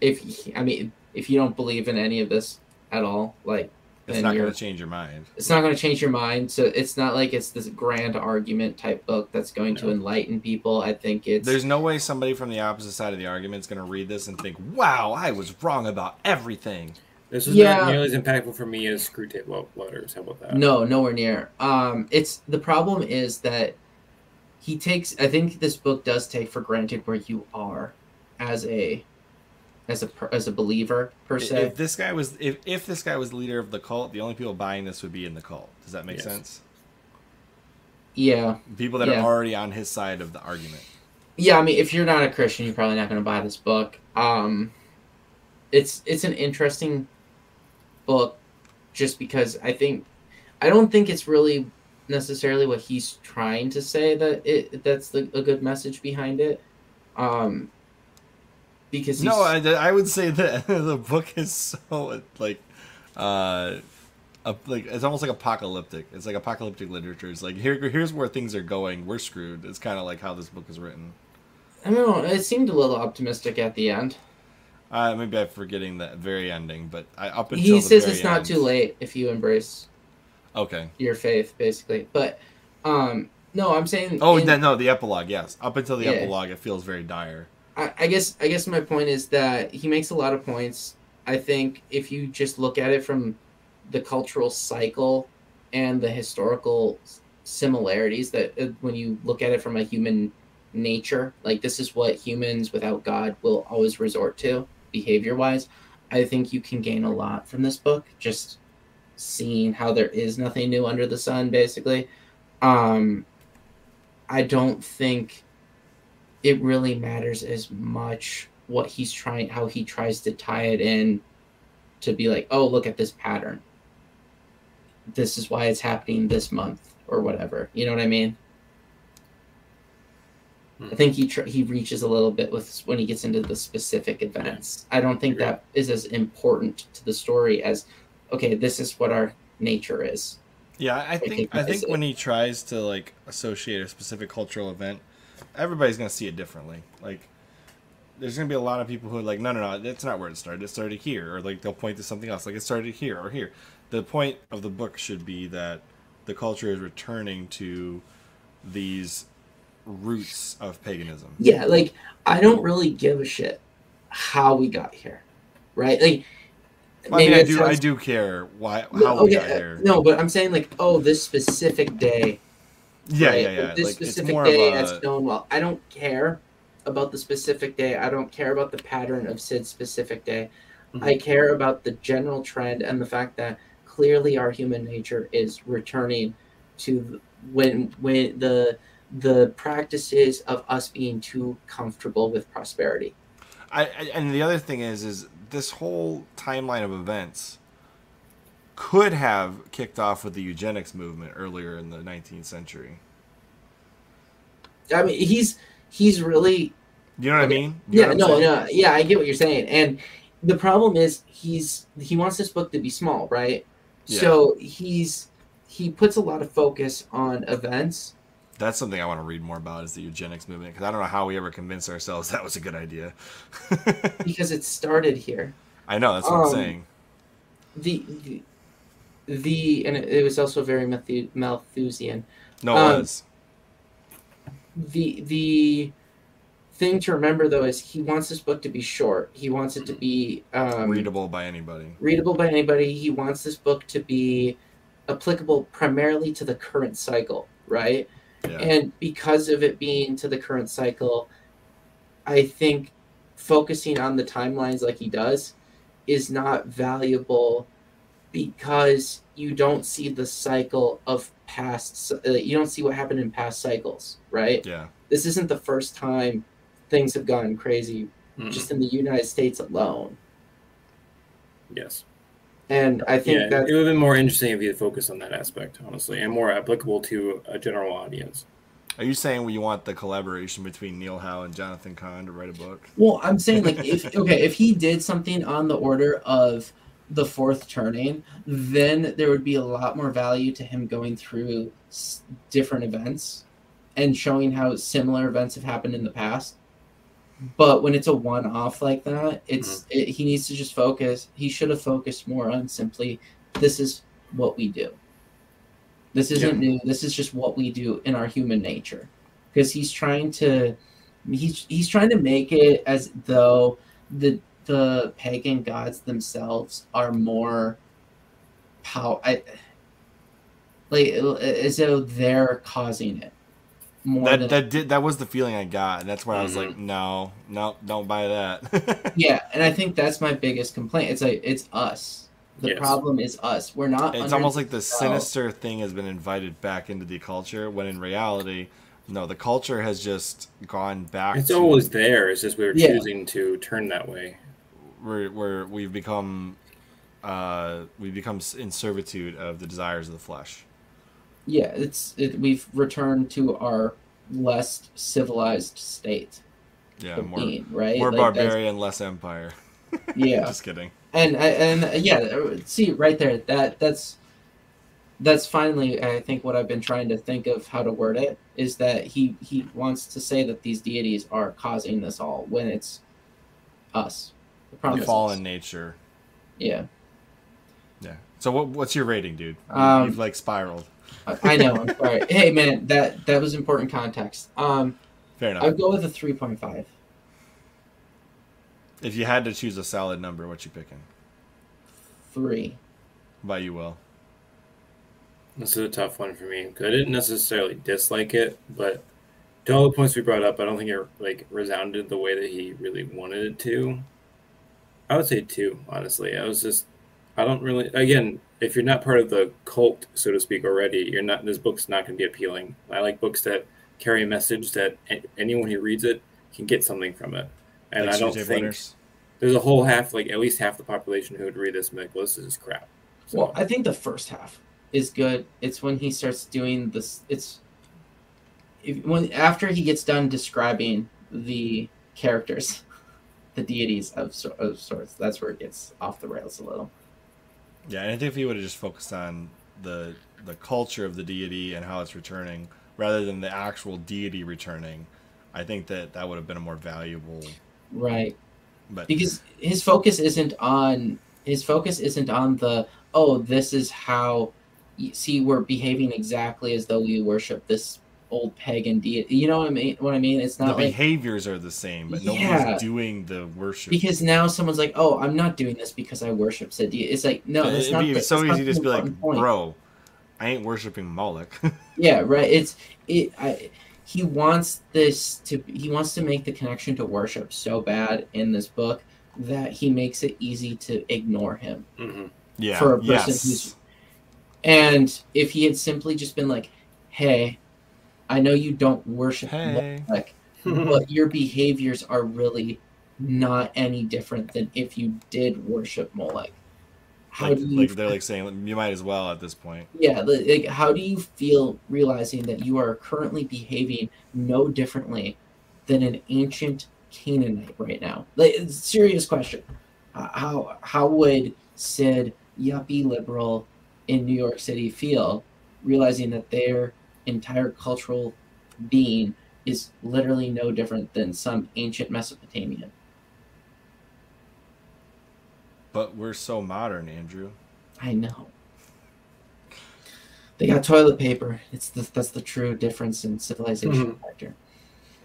if I mean, if you don't believe in any of this at all, like It's then not going to change your mind. it's not going to change your mind. So it's not like it's this grand argument type book that's going to enlighten people. I think it's There's no way somebody from the opposite side of the argument is going to read this and think, "Wow, I was wrong about everything." This is Yeah. not nearly as impactful for me as Screwtape Letters. How about that? no nowhere near. Um, it's the problem is that he takes. I think this book does take for granted where you are as a as a as a believer per se. If this guy was if, if this guy was the leader of the cult, the only people buying this would be in the cult. Does that make Yes. sense? yeah, People that Yeah. are already on his side of the argument. yeah. I mean, if you're not a Christian, you're probably not going to buy this book. Um, it's it's an interesting book, just because I think I don't think it's really necessarily what he's trying to say that it that's the, a good message behind it. Um, because he's, No, I, I would say that the book is so like, uh, up, like it's almost like apocalyptic. It's like apocalyptic literature. It's like here, here's where things are going. We're screwed. It's kind of like how this book is written. I don't know. It seemed a little optimistic at the end. Uh, maybe I'm forgetting that very ending, but I up until He says it's not end- too late if you embrace Okay. your faith, basically. But um, no, I'm saying. Oh, in- then no, the epilogue. Yes, up until the Yeah. epilogue, it feels very dire. I, I guess I guess my point is that he makes a lot of points. I think if you just look at it from the cultural cycle and the historical similarities that uh, when you look at it from a human nature, like this is what humans without God will always resort to behavior wise. I think you can gain a lot from this book just seeing how there is nothing new under the sun basically. Um I don't think it really matters as much what he's trying how he tries to tie it in to be like oh look at this pattern. This is why it's happening this month or whatever. You know what i mean? I think he tr- he reaches a little bit with when he gets into the specific events. I don't think that is as important to the story as okay this is what our nature is. Yeah, I think I recognize think when he tries to like associate a specific cultural event, everybody's gonna see it differently. Like, there's gonna be a lot of people who are like, no, no, no, that's not where it started. It started here, or like they'll point to something else, like it started here or here. The point of the book should be that the culture is returning to these roots of paganism. Yeah, like I don't really give a shit how we got here, right? Like Well, I mean, I do. I do care why how we okay, got uh, here. No, but I'm saying like, oh, this specific day. Yeah, right? yeah, yeah. This Like it's specific more day of at a Stonewall. I don't care about the specific day. I don't care about the pattern of Sid's specific day. Mhm. I care about the general trend and the fact that clearly our human nature is returning to when when the the practices of us being too comfortable with prosperity. I, I and the other thing is is this whole timeline of events could have kicked off with the eugenics movement earlier in the 19th century. I mean, he's he's really You know what I mean? You yeah I'm no saying? no yeah I get what you're saying and the problem is he's he wants this book to be small right Yeah. so he's he puts a lot of focus on events That's something I want to read more about is the eugenics movement because I don't know how we ever convinced ourselves that was a good idea. because it started here I know that's what I'm Um, saying. the the, the and it, it was also very Malthusian No, it um, was. the the thing to remember though is he wants this book to be short he wants it to be um, readable by anybody. readable by anybody. He wants this book to be applicable primarily to the current cycle, right? Yeah. And because of it being to the current cycle, I think focusing on the timelines like he does is not valuable because you don't see the cycle of past uh, you don't see what happened in past cycles, right? yeah. This isn't the first time things have gone crazy Mhm. just in the United States alone. yes. And I think Yeah, that it would have been more interesting if you had focused on that aspect, honestly, and more applicable to a general audience. Are you saying we want the collaboration between Neil Howe and Jonathan Cahn to write a book? Well, I'm saying like if okay, if he did something on the order of the fourth turning, then there would be a lot more value to him going through s- different events and showing how similar events have happened in the past. But when it's a one-off like that, it's mm-hmm. it, he needs to just focus. He should have focused more on simply this is what we do. This isn't new. This is just what we do in our human nature. Because he's trying to he's he's trying to make it as though the the pagan gods themselves are more pow I, like as though they're causing it more That than that did that was the feeling I got, and that's why I was like, mm-hmm. no, no, don't buy that. yeah and i think that's my biggest complaint it's like it's us the Yes. problem is us we're not it's almost like the spell. sinister thing has been invited back into the culture, when in reality, no, the culture has just gone back. It's to always there. It's just we were Yeah. choosing to turn that way. Where we're we've become, uh, we become in servitude of the desires of the flesh. yeah it's it, we've returned to our less civilized state Yeah, more being right more Like, barbarian, less empire. yeah Just kidding. and and yeah see right there that that's that's finally i think what i've been trying to think of how to word it is that he he wants to say that these deities are causing this all when it's us the problem The is fallen nature. yeah Yeah. So what what's your rating, dude? You- Um, You've like spiraled. I, I know i'm sorry hey man that that was important context um Fair enough. i'd go with a 3.5 If you had to choose a solid number, what you picking? 3 By you, Will. This is a tough one for me. 'cause I didn't necessarily dislike it, but to all the points we brought up, I don't think it like resounded the way that he really wanted it to. I would say two, honestly. I was just, I don't really. Again, if you're not part of the cult, so to speak, already, you're not. This book's not going to be appealing. I like books that carry a message that a- anyone who reads it can get something from it. And Like I don't think Letters? there's a whole half, like at least half the population who would read this and be like, "Well, this is crap." So, Well, I think the first half is good. It's when he starts doing this. It's if, when after he gets done describing the characters, the deities of, of sorts. That's where it gets off the rails a little. Yeah, and I think if he would have just focused on the the culture of the deity and how it's returning, rather than the actual deity returning, I think that that would have been a more valuable. Right. But Because his focus isn't on his focus isn't on the oh this is how see we're behaving exactly as though we worship this old pagan deity. You know what I mean? What I mean? It's The not like behaviors are the same, but Yeah. nobody's doing the worship. because now someone's like, "Oh, I'm not doing this because I worship said deity." It's like, no, that's It'd not. be the, so that's easy to just be like, point. bro, I ain't worshiping Moloch. Yeah, right. It's it. I, he wants this to. He wants to make the connection to worship so bad in this book that he makes it easy to ignore him. hmm yeah. For a person yes. who's- And if he had simply just been like, "Hey, I know you don't worship Hey. Moloch, but your behaviors are really not any different than if you did worship Moloch." How Like, do you like they're like saying you might as well at this point. Yeah, like how do you feel realizing that you are currently behaving no differently than an ancient Canaanite right now? Like, serious question. Uh, How how would Sid, yuppie liberal in New York City, feel realizing that their entire cultural being is literally no different than some ancient Mesopotamian? But we're so modern, Andrew. I know. They got toilet paper. It's the, that's the true difference in civilization mm-hmm. factor.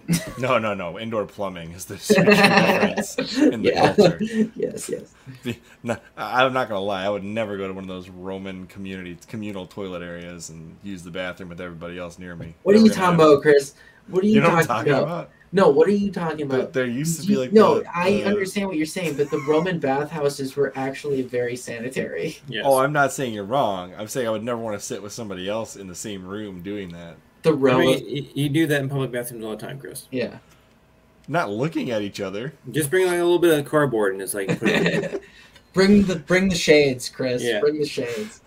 No, no, no. Indoor plumbing is the huge difference in the Yeah. culture. yes, yes. The- No, I- I'm not gonna lie. I would never go to one of those Roman community communal toilet areas and use the bathroom with everybody else near me. What are you talking about, Chris? What are you. You know what talking, talking about? about? No, what are you talking about? there used to be like no, the- I the- understand what you're saying, but the Roman bathhouses were actually very sanitary. Yes. Oh, I'm not saying you're wrong. I'm saying I would never want to sit with somebody else in the same room doing that. The I Roman, mean, y- you do that in public bathrooms all the time, Chris. yeah. Not looking at each other. Just bring like a little bit of cardboard and it's like put it. bring the bring the shades, Chris. Yeah. Bring the shades.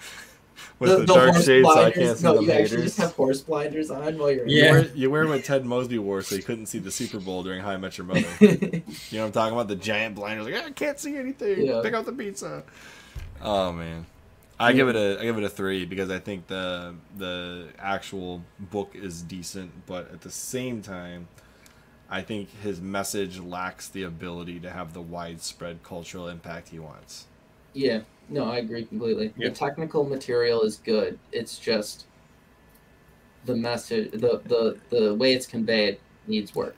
With the, dark shades, so I can't see no, the you actually just have horse blinders on while you're in You, Yeah. wear, you wear what Ted Mosby wore so you couldn't see the Super Bowl during How I Met Your Mother. you know what I'm talking about? The giant blinders, like "Ah, I can't see anything. Yeah. Pick out the pizza. Oh man, I give it a I give it a three because I think the the actual book is decent, but at the same time, I think his message lacks the ability to have the widespread cultural impact he wants. Yeah, no, I agree completely. Yeah. The technical material is good. It's just the message, the the the way it's conveyed needs work.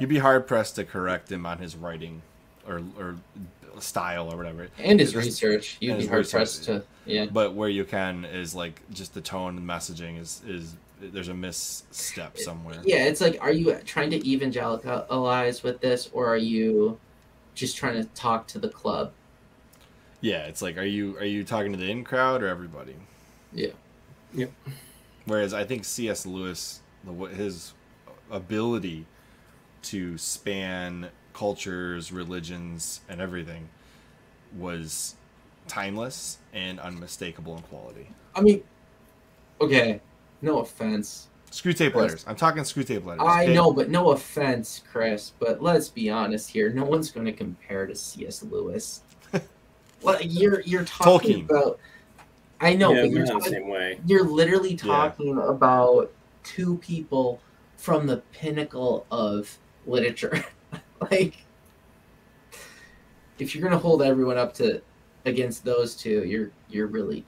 You'd be hard pressed to correct him on his writing or or style or whatever. And his research, you'd be hard pressed to. Yeah, But where you can is like just the tone and messaging is is there's a misstep somewhere. yeah. It's like, are you trying to evangelicalize with this, or are you just trying to talk to the club? Yeah, it's like are you are you talking to the in crowd or everybody? Yeah. Yep. Whereas I think C.S. Lewis, the, wa- his ability to span cultures, religions, and everything was timeless and unmistakable in quality. I mean, okay, no offense. Screwtape Yes. letters. I'm talking Screwtape letters. I okay? know, but no offense, Chris. But let's be honest here. No one's going to compare to C.S. Lewis. well, you're you're talking Tolkien. about. I know, yeah, but you're not the same way. you're literally talking about two people from the pinnacle of literature. like, if you're going to hold everyone up to against those two, you're you're really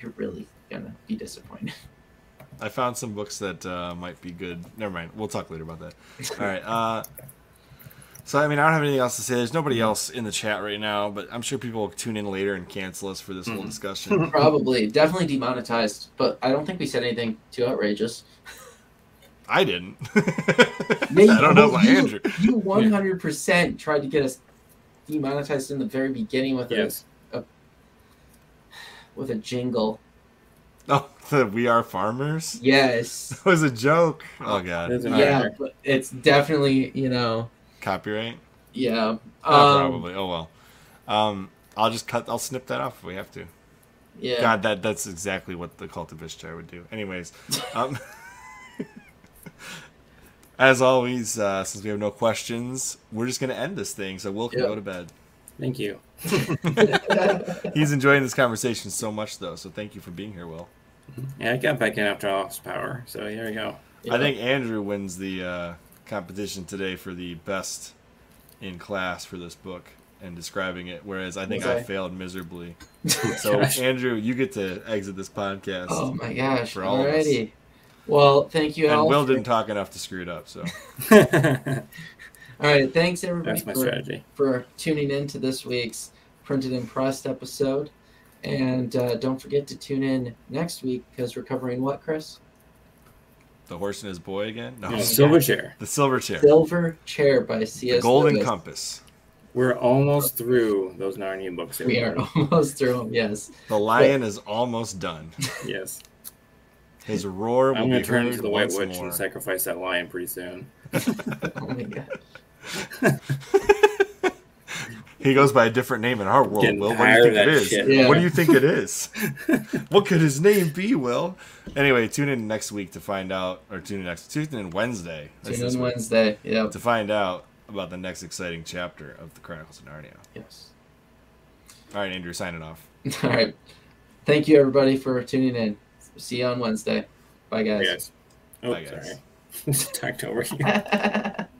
you're really gonna be disappointed. I found some books that uh, might be good. Never mind. We'll talk later about that. All right. Uh, so I mean, I don't have anything else to say. There's nobody else in the chat right now, but I'm sure people will tune in later and cancel us for this whole Mhm. discussion. Probably, definitely demonetized, but I don't think we said anything too outrageous. I didn't. Yeah, I don't know you- about you- Andrew. You one hundred percent tried to get us demonetized in the very beginning with Yes. a with a jingle. Oh, the We Are Farmers. Yes. That was a joke. Oh god. Doesn't All right. yeah, matter. but it's definitely you know Copyright. yeah. Um, Oh, probably. Oh well. Um, I'll just cut. I'll snip that off if we have to. Yeah. God, that that's exactly what the cult of Ishtar would do. Anyways, um, as always, uh, since we have no questions, we're just gonna end this thing. So Will can Yeah. go to bed. Thank you. He's enjoying this conversation so much, though. So thank you for being here, Will. Yeah, I got back in after I lost power, so here we go. I think Andrew wins the uh, competition today for the best in class for this book, and describing it, whereas I think I failed miserably. So Gosh. Andrew, you get to exit this podcast. Oh my gosh! For all of us. Alrighty. Well, thank you and all. Will didn't talk enough to screw it up, so All right, thanks everybody my for, strategy. for tuning in to this week's printed and pressed episode, and uh, don't forget to tune in next week because we're covering what, Chris? the horse and his boy again. No, Yeah, my silver chair. the silver chair, Silver Chair by the C.S. golden Lewis. compass, We're almost through those Narnia books. We are almost through them. Yes. the lion is almost done. Yes. His roar I'm going be to turn heard into the White Witch more. and sacrifice that lion pretty soon. Oh my god. He goes by a different name in our world. Getting Will, what do you think of it that is? shit. Yeah. What do you think it is? what could his name be, Will? Anyway, tune in next week to find out, or tune in next, tune in Wednesday. Tune this in Wednesday. Yep. to find out about the next exciting chapter of the Chronicles of Narnia. Yes. All right, Andrew, signing off. All right. Thank you everybody for tuning in. See you on Wednesday. Bye guys. Yes. Oh, Bye, guys. sorry. Talked over you.